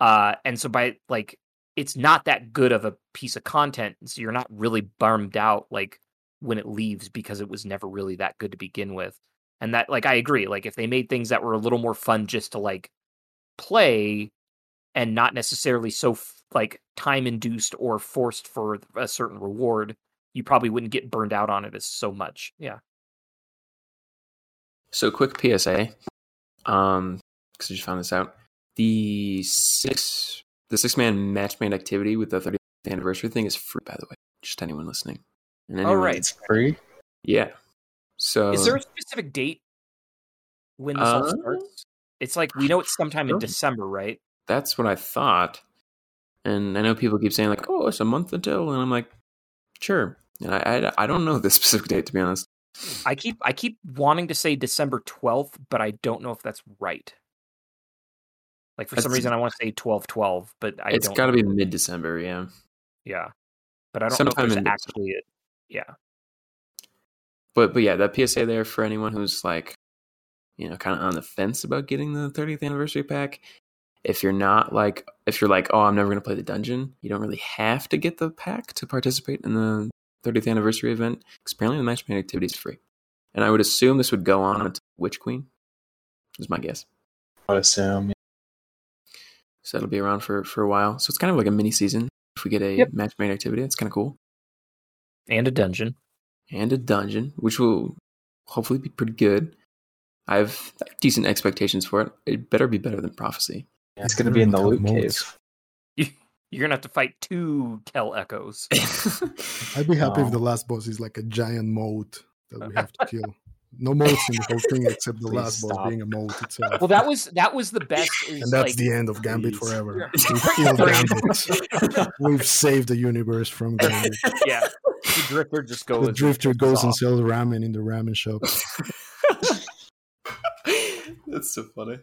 Uh, and so by like it's not that good of a piece of content, so you're not really bummed out like when it leaves because it was never really that good to begin with. And that like I agree, like if they made things that were a little more fun just to like play and not necessarily so like time induced or forced for a certain reward, you probably wouldn't get burned out on it as so much. Yeah. So quick PSA, um, because I just found this out. The six the six man match made activity with the 30th anniversary thing is free, by the way. Just anyone listening. And anyone- right. It's free. Yeah. So Is there a specific date when this all Uh, starts? It's like we know it's sometime in. December, right? that's what I thought. And I know people keep saying like, "Oh, it's a month until," and I'm like, "Sure." And I, I, I don't know the specific date to be honest. I keep I keep wanting to say December twelfth, but I don't know if that's right. Like for some reason, I want to say twelve twelve, but I. It's got to be mid December, yeah. yeah, but I don't sometime know if there's actually a yeah. But but yeah, that PSA there for anyone who's like, you know, kind of on the fence about getting the 30th anniversary pack. If you're not like, if you're like, oh, I'm never going to play the dungeon, you don't really have to get the pack to participate in the 30th anniversary event. Because apparently the matchmaking activity is free, and I would assume this would go on until Witch Queen. Is my guess. I would assume. So it'll be around for for a while. So it's kind of like a mini season. If we get a Yep. matchmaking activity, it's kind of cool. And a dungeon. and a dungeon, which will hopefully be pretty good. I have decent expectations for it. It better be better than Prophecy. Yeah, it's going to be in the Without loot modes. cave. You're gonna have to fight two Kell Echoes. I'd be happy Oh. if the last boss is like a giant mote that we have to kill. No motes in the whole thing except the Please last stop. boss being a mote itself. well, that was that was the best. Is and that's like, the end of Gambit Please. forever. We've killed Gambit. We've saved the universe from Gambit. yeah. The drifter just goes. The drifter takes goes and sells ramen in the ramen shop. That's so funny.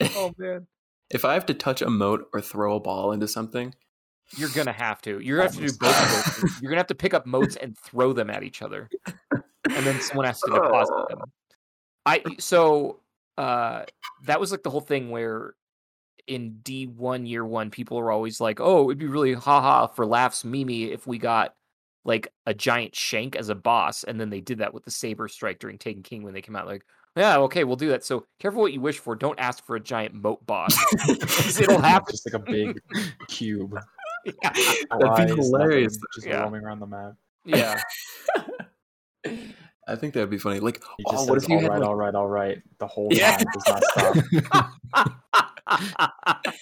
Oh man. If I have to touch a mote or throw a ball into something, You're gonna have to. You're gonna have to do both of those. You're gonna have to pick up motes and throw them at each other, and then someone has to deposit them. I so uh that was like the whole thing where in D one year one, people are always like, "Oh, it'd be really haha for laughs, Mimi, if we got like a giant shank as a boss." And then they did that with the saber strike during Taken King when they came out. Like, yeah, okay, we'll do that. So careful what you wish for. Don't ask for a giant mote boss. it'll happen. Just like a big cube. Yeah. That'd be hilarious. Just Yeah. roaming around the map. yeah. I think that'd be funny. Like, He oh, just what says, if you all had right, like, all right, all right, the whole Yeah. time does not stop.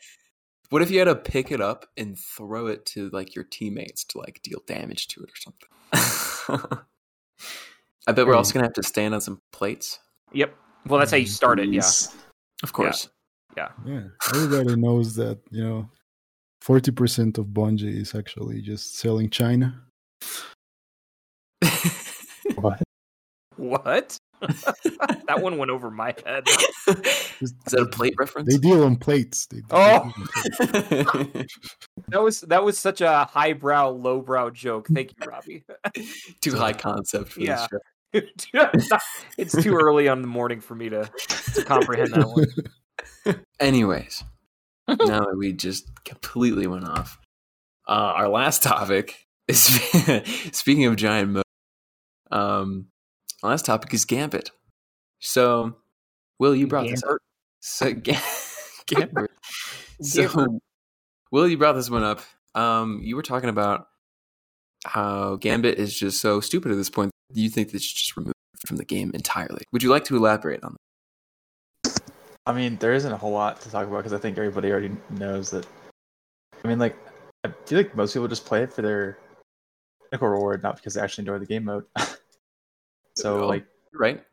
what if you had to pick it up and throw it to like your teammates to like deal damage to it or something? I bet we're also hmm. gonna have to stand on some plates. yep. Well, that's how you start it. Yeah. Of course. Yeah. Yeah, everybody knows that you know, forty percent of Bungie is actually just selling China. What? What? that one went over my head. Is that a plate reference? They deal on plates. They, they Oh. on plates. That was that was such a highbrow, lowbrow joke. Thank you, Robbie. Too high concept for Yeah. this show. it's too early on the morning for me to, to comprehend that one. Anyways, now that we just completely went off, uh, our last topic is speaking of giant mo. Um, our last topic is Gambit. So, Will, you brought this up. So, Ga- Gambit. So, Will, you brought this one up. Um, you were talking about how Gambit is just so stupid at this point. Do you think they should just remove it from the game entirely. Would you like to elaborate on that? I mean, there isn't a whole lot to talk about because I think everybody already knows that. I mean, like, I feel like most people just play it for their technical reward, not because they actually enjoy the game mode. so, like, You're right.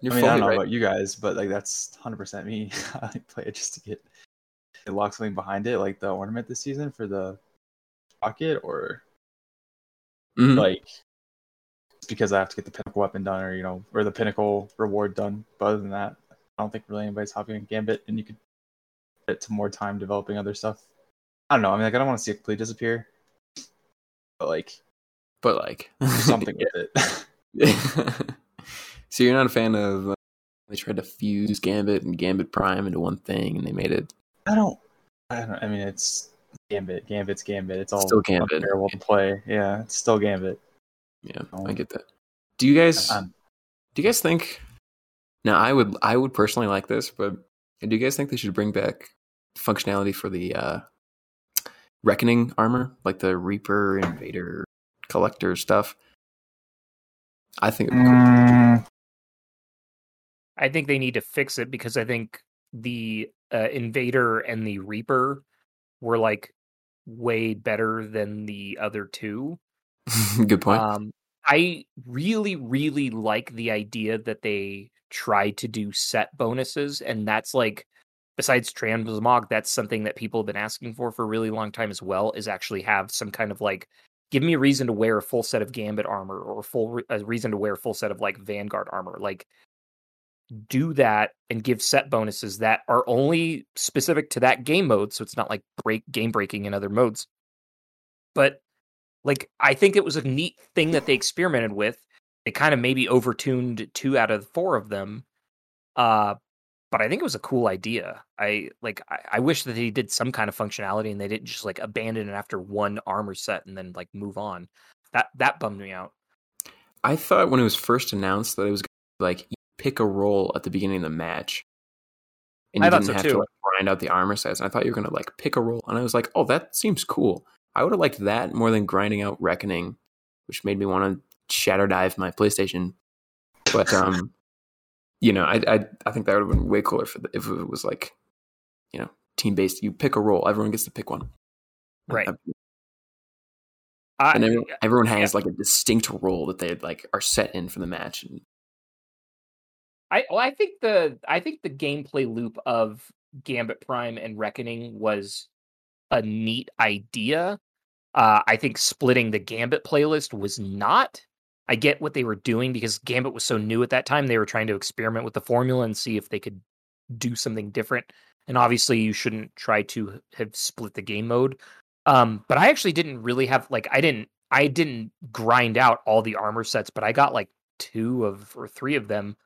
You're I mean, I don't know right. about you guys, but like, that's 100% me. I play it just to get it lock something behind it, like the ornament this season for the pocket, or Mhm. like because I have to get the pinnacle weapon done, or you know, or the pinnacle reward done. But other than that, I don't think really anybody's hopping on Gambit, and you could get to more time developing other stuff. I don't know. I mean, like, I don't want to see it completely disappear, but like, but like something with it. so you're not a fan of? Uh, they tried to fuse Gambit and Gambit Prime into one thing, and they made it. I don't. I don't. I mean, it's Gambit. Gambit's Gambit. It's all Still Gambit. terrible to play. Yeah, it's still Gambit. Yeah, Oh. I get that. Do you guys? Um, Do you guys think? Now, I would. I would personally like this, but do you guys think they should bring back functionality for the uh, Reckoning armor, like the Reaper, Invader, Collector stuff? I think it'd be cool. mm, I think they need to fix it because I think the uh, Invader and the Reaper were like way better than the other two. Good point. Um, I really, really like the idea that they tried to do set bonuses, and that's like, besides transmog, that's something that people have been asking for for a really long time as well. Is actually have some kind of like, give me a reason to wear a full set of Gambit armor or a full a reason to wear a full set of like Vanguard armor, like. Do that and give set bonuses that are only specific to that game mode, so it's not like break game breaking in other modes. But like I think it was a neat thing that they experimented with. They kind of maybe overtuned two out of the four of them. Uh but I think it was a cool idea. I like I, I wish that they did some kind of functionality and they didn't just like abandon it after one armor set and then like move on. That that bummed me out. I thought when it was first announced that it was like pick a role at the beginning of the match, and you thought didn't so have too. to like, grind out the armor sets. And I thought you were gonna like pick a role, and I was like, oh, that seems cool. I would have liked that more than grinding out Reckoning, which made me want to shadow dive my PlayStation. But um, you know, I I I think that would have been way cooler for the, if it was like, you know, team based. You pick a role, everyone gets to pick one. Right. And I, everyone, everyone has like a distinct role that they like are set in for the match. And I well, I think the I think the gameplay loop of Gambit Prime and Reckoning was a neat idea. Uh, I think splitting the Gambit playlist was not. I get what they were doing because Gambit was so new at that time. They were trying to experiment with the formula and see if they could do something different. And obviously, you shouldn't try to have split the game mode. Um, but I actually didn't really have like I didn't I didn't grind out all the armor sets, but I got like two of or three of them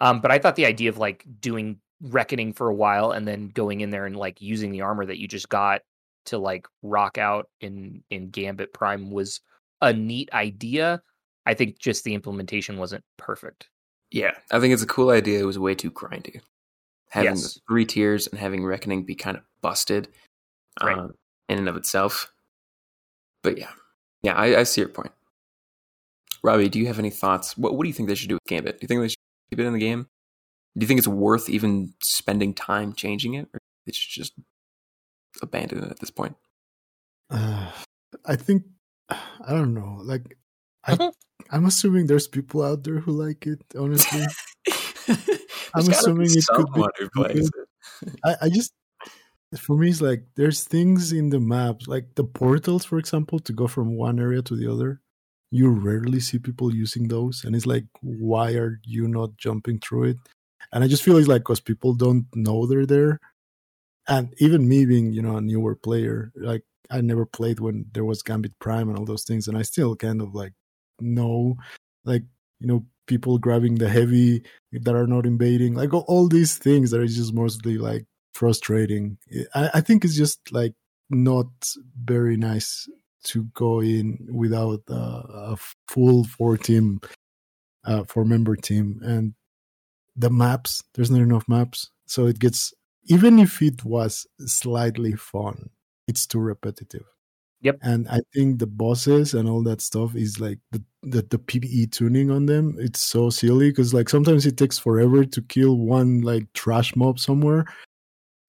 um, but I thought the idea of like doing reckoning for a while and then going in there and like using the armor that you just got to like rock out in in Gambit Prime was a neat idea. I think just the implementation wasn't perfect. Yeah, I think it's a cool idea. It was way too grindy. Having Yes. the three tiers and having Reckoning be kind of busted Right. uh, in and of itself. But yeah, yeah, I, I see your point. Robbie, do you have any thoughts? What What do you think they should do with Gambit? Do you think they should keep it in the game? Do you think it's worth even spending time changing it, or they should just abandon it at this point? Uh, I think I don't know. Like, I I'm assuming there's people out there who like it. Honestly, I'm There's gotta be assuming it could be who plays it. I, I just for me it's like there's things in the maps like the portals for example to go from one area to the other you rarely see people using those and it's like why are you not jumping through it and i just feel it's like because people don't know they're there and even me being you know a newer player like i never played when there was gambit prime and all those things and i still kind of like know like you know people grabbing the heavy that are not invading like all, these things that are just mostly like frustrating. I, I think it's just like not very nice to go in without uh, a full four team uh, four member team. And the maps there's not enough maps. So it gets even if it was slightly fun it's too repetitive Yep. and i think the bosses and all that stuff is like the the, the pve tuning on them it's so silly because like sometimes it takes forever to kill one like trash mob somewhere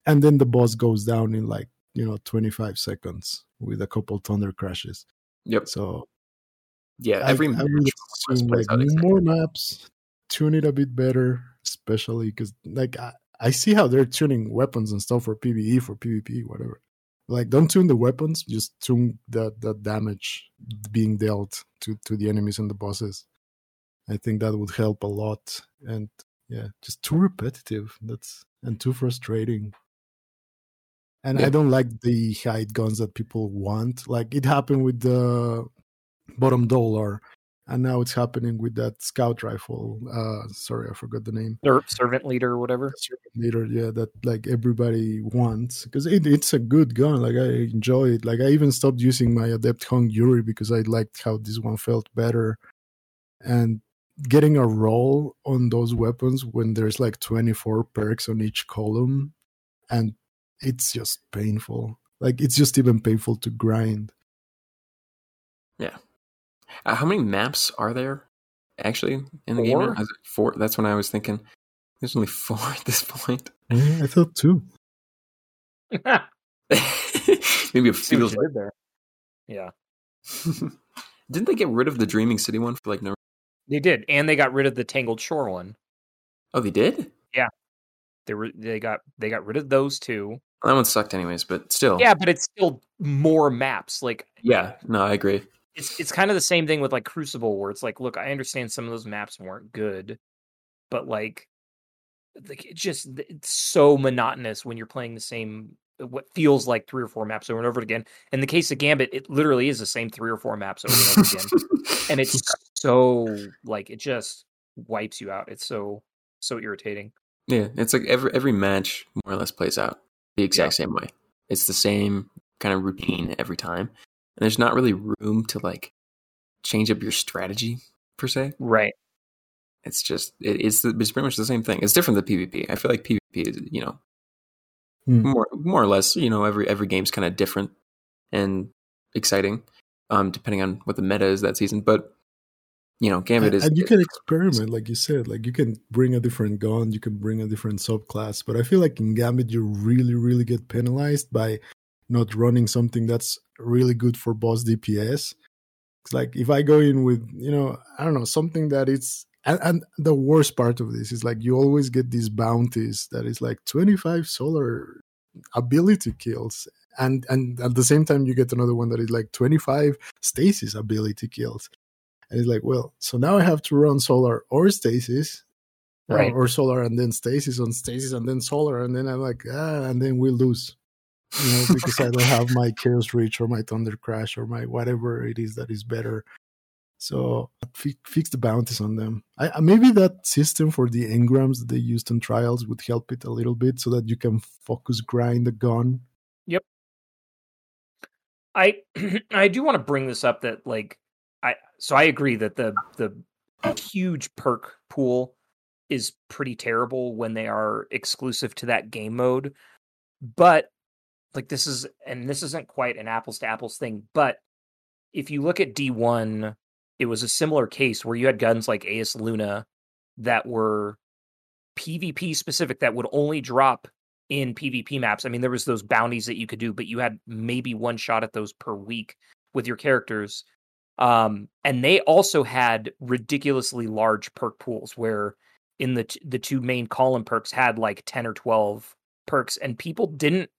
and then the boss goes down in like you know 25 seconds with a couple thunder crashes Yep. so Yeah. I- Every I, more assume like exactly more maps tune it a bit better especially because like I, I see how they're tuning weapons and stuff for pve for pvp whatever like don't tune the weapons just tune the the damage being dealt to to the enemies and the bosses. I think that would help a lot. And yeah just too repetitive. That's and too frustrating. And Yeah. i don't like the hide guns that people want. Like it happened with the bottom dollar and now it's happening with that scout rifle. Uh, sorry, I forgot the name. Servant leader or whatever. Servant leader, yeah, that like everybody wants because it, it's a good gun. Like I enjoy it. Like I even stopped using my Adept Hung Jury because I liked how this one felt better, and getting a roll on those weapons when there's like 24 perks on each column, and it's just painful. Like it's just even painful to grind. Yeah. Uh, how many maps are there actually in the Four? game? now? Four? That's when I was thinking. There's only four at this point. Yeah, I thought two. Maybe a few what feels you there. Yeah. Didn't they get rid of the Dreaming City one for like no? they did, and they got rid of the Tangled Shore one. Oh, they did. Yeah, they were they got they got rid of those two. That one sucked, anyways. But still, Yeah, but it's still more maps. Like yeah. No, I agree. It's it's kind of the same thing with like Crucible, where it's like, look, I understand some of those maps weren't good, but like, like it just it's so monotonous when you're playing the same uh, what feels like three or four maps over and over again. In the case of Gambit, it literally is the same three or four maps over and over again, and it's so like it just wipes you out. It's so so irritating. Yeah, it's like every every match more or less plays out the exact same way. It's the same kind of routine every time, and there's not really room to like change up your strategy per se. Right. It's just it, it's it's pretty much the same thing. It's different than PvP. I feel like PvP is you know Hmm. more more or less you know every every game's kind of different and exciting, um, depending on what the meta is that season. But you know, Gambit is and you can experiment, like you said, like you can bring a different gun, you can bring a different subclass. But I feel like in Gambit, you really, really get penalized by not running something that's really good for boss DPS. It's like if I go in with, you know, I don't know, something that it's and, and the worst part of this is like you always get these bounties that is like 25 solar ability kills and and at the same time you get another one that is like 25 stasis ability kills and it's like well so now i have to run solar or stasis or- Right. or, solar and then stasis on stasis and then solar and then i'm like ah and then we lose you know because i don't have my chaos reach or my thunder crash or my whatever it is that is better so fi- fix the bounties on them. I, maybe that system for the engrams that they used on trials would help it a little bit, so that you can focus grind the gun. Yep. I I do want to bring this up that like I so I agree that the the huge perk pool is pretty terrible when they are exclusive to that game mode. But like this is and this isn't quite an apples to apples thing, but if you look at D1, it was a similar case where you had guns like Eyasluna that were PvP specific that would only drop in PvP maps. I mean, there was those bounties that you could do, but you had maybe one shot at those per week with your characters. Um, and they also had ridiculously large perk pools where in the t- the two main column perks had like 10 or 12 perks and people didn't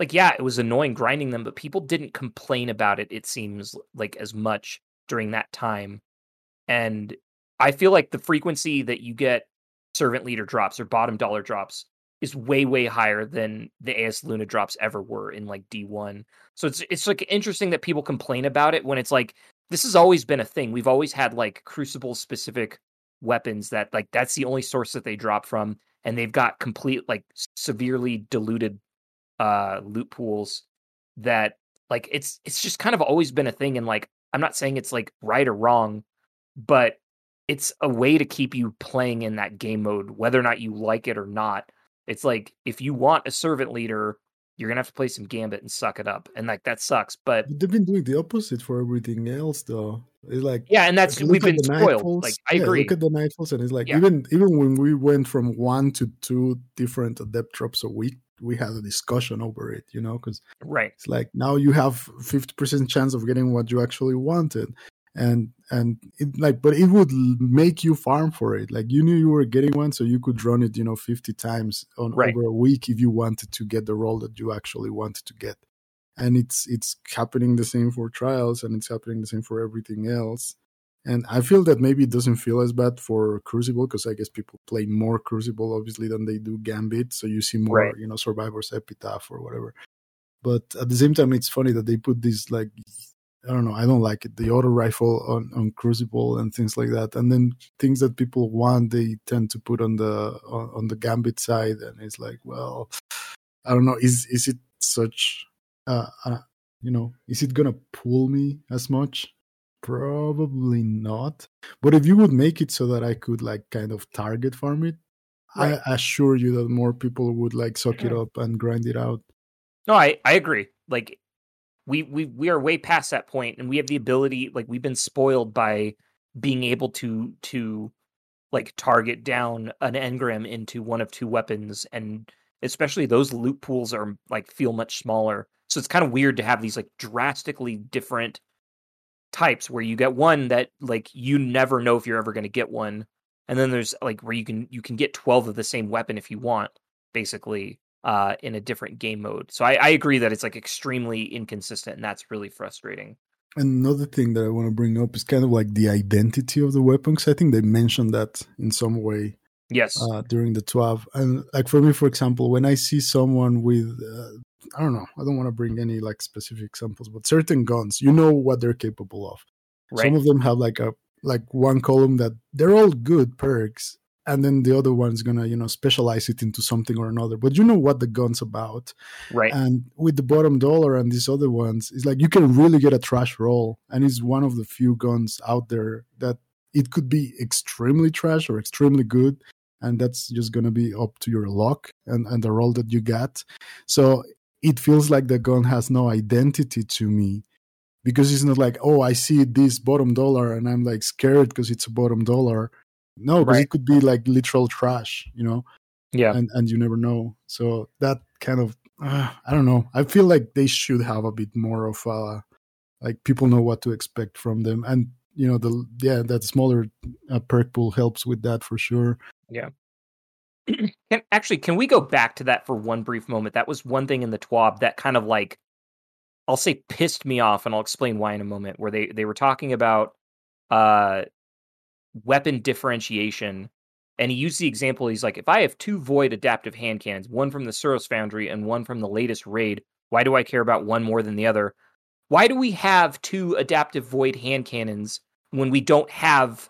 like yeah, it was annoying grinding them, but people didn't complain about it it seems like as much during that time. And I feel like the frequency that you get servant leader drops or bottom dollar drops is way way higher than the Eyasluna drops ever were in like D1. So it's it's like interesting that people complain about it when it's like this has always been a thing. We've always had like crucible specific weapons that like that's the only source that they drop from and they've got complete like severely diluted uh loot pools that like it's it's just kind of always been a thing and like I'm not saying it's like right or wrong but it's a way to keep you playing in that game mode whether or not you like it or not it's like if you want a servant leader you're gonna have to play some gambit and suck it up and like that sucks but But they've been doing the opposite for everything else, though. It's like yeah and that's we've been spoiled Nightfalls. like i Yeah, agree Look at the Nightfalls, and it's like Yeah. even even when we went from one to two different adept drops a week, we had a discussion over it. You know, because right it's like now you have fifty percent chance of getting what you actually wanted, and and it like, but it would make you farm for it. Like you knew you were getting one, so you could run it, you know, fifty times on Right. over a week if you wanted to get the role that you actually wanted to get. And it's it's happening the same for trials, and it's happening the same for everything else. And I feel that maybe it doesn't feel as bad for Crucible because I guess people play more Crucible obviously than they do Gambit, so you see more, Right. you know, Survivor's Epitaph or whatever. But at the same time, it's funny that they put these like I don't know. I don't like it. The auto rifle on, on Crucible and things like that, and then things that people want, they tend to put on the on, on the Gambit side, and it's like, well, I don't know. Is is it such? Uh, uh, you know, is it gonna pull me as much? Probably not. But if you would make it so that I could like kind of target farm it, Right. I assure you that more people would like suck it up and grind it out. No, I I agree. Like we we we are way past that point, and we have the ability. Like we've been spoiled by being able to to like target down an engram into one of two weapons, and especially those loot pools are like feel much smaller. So it's kind of weird to have these like drastically different types where you get one that like you never know if you're ever going to get one, and then there's like where you can you can get twelve of the same weapon if you want, basically uh, in a different game mode. So I, I agree that it's like extremely inconsistent, and that's really frustrating. Another thing that I want to bring up is kind of like the identity of the weapons. I think they mentioned that in some way Yes, uh, during the 12. And like for me, for example, when I see someone with, uh, I don't know, I don't want to bring any like specific examples, but certain guns, you know what they're capable of. right. Some of them have like a like one column that they're all good perks, and then the other one's gonna you know specialize it into something or another. But you know what the gun's about, right. and with the bottom dollar and these other ones, it's like you can really get a trash roll, and it's one of the few guns out there that it could be extremely trash or extremely good, and that's just gonna be up to your luck and and the roll that you get. So it feels like the gun has no identity to me because it's not like oh I see this bottom dollar and I'm like scared because it's a bottom dollar. No, because Right. it could be like literal trash, you know yeah, and and you never know. So that kind of uh, I don't know. I feel like they should have a bit more of uh like people know what to expect from them, and you know the yeah that smaller uh, perk pool helps with that for sure. Can, actually, can we go back to that for one brief moment? That was one thing in the TWAB that kind of like, I'll say pissed me off, and I'll explain why in a moment. Where they they were talking about uh weapon differentiation, and he used the example. He's like, if I have two void adaptive hand cannons, one from the Suros Foundry and one from the latest raid, why do I care about one more than the other? Why do we have two adaptive void hand cannons when we don't have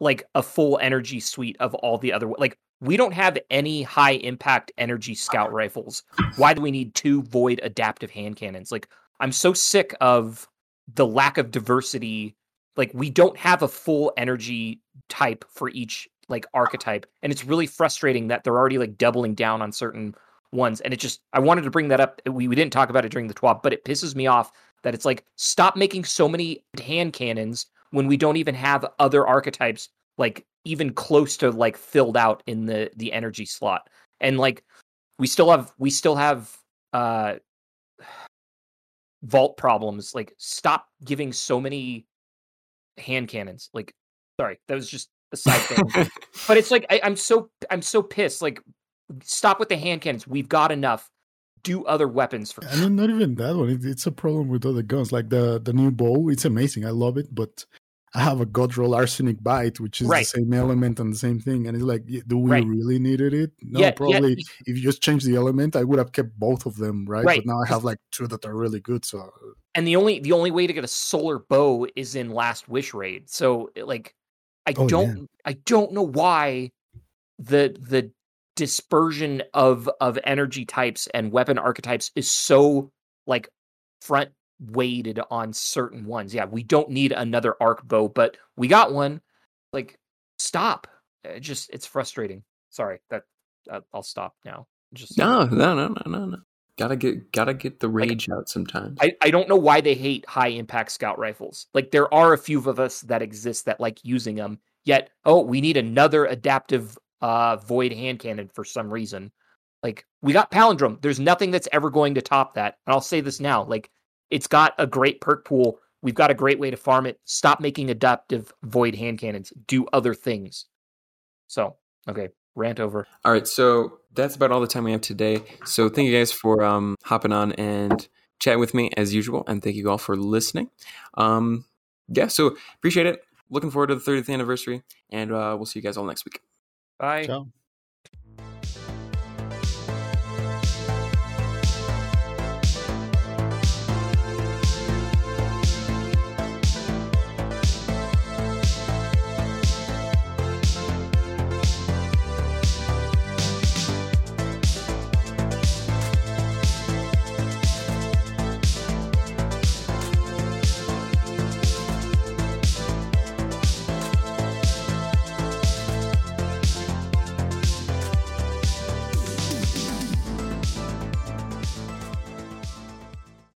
like a full energy suite of all the other like we don't have any high impact energy scout rifles. Why do we need two void adaptive hand cannons? Like I'm so sick of the lack of diversity. Like we don't have a full energy type for each like archetype and it's really frustrating that they're already like doubling down on certain ones and it just I wanted to bring that up we, we didn't talk about it during the TWAB but it pisses me off that it's like stop making so many hand cannons when we don't even have other archetypes like even close to like filled out in the the energy slot. And like we still have we still have uh vault problems. Like stop giving so many hand cannons. Like sorry that was just a side thing. But it's like I, i'm so i'm so pissed. Like stop with the hand cannons. We've got enough. Do other weapons for And not even that one. It, it's a problem with other guns, like the the new bow. It's amazing. I love it, but I have a God roll arsenic bite, which is Right. the same element and the same thing. And it's like, do we Right. really needed it? No, Yeah, yeah, probably. y- if you just change the element, I would have kept both of them, right? Right. But now I have like two that are really good. So uh and the only the only way to get a solar bow is in last wish raid so like i Oh, don't i don't know why the the dispersion of of energy types and weapon archetypes is so like front weighted on certain ones yeah we don't need another arc bow but we got one like stop it just it's frustrating sorry that uh, i'll stop now just no, no, no, no, no, no. Gotta get, gotta get the rage out sometimes. I, I don't know why they hate high impact scout rifles. Like there are a few of us that exist that like using them. Yet, oh, we need another adaptive uh void hand cannon for some reason. Like we got palindrome. There's nothing that's ever going to top that. And I'll say this now, like it's got a great perk pool. We've got a great way to farm it. Stop making adaptive void hand cannons. Do other things. So, okay, rant over. All right, so that's about all the time we have today. So thank you guys for um, hopping on and chatting with me as usual, and thank you all for listening. Um, yeah, so appreciate it. Looking forward to the 30th anniversary, and uh, we'll see you guys all next week. Bye. ciao.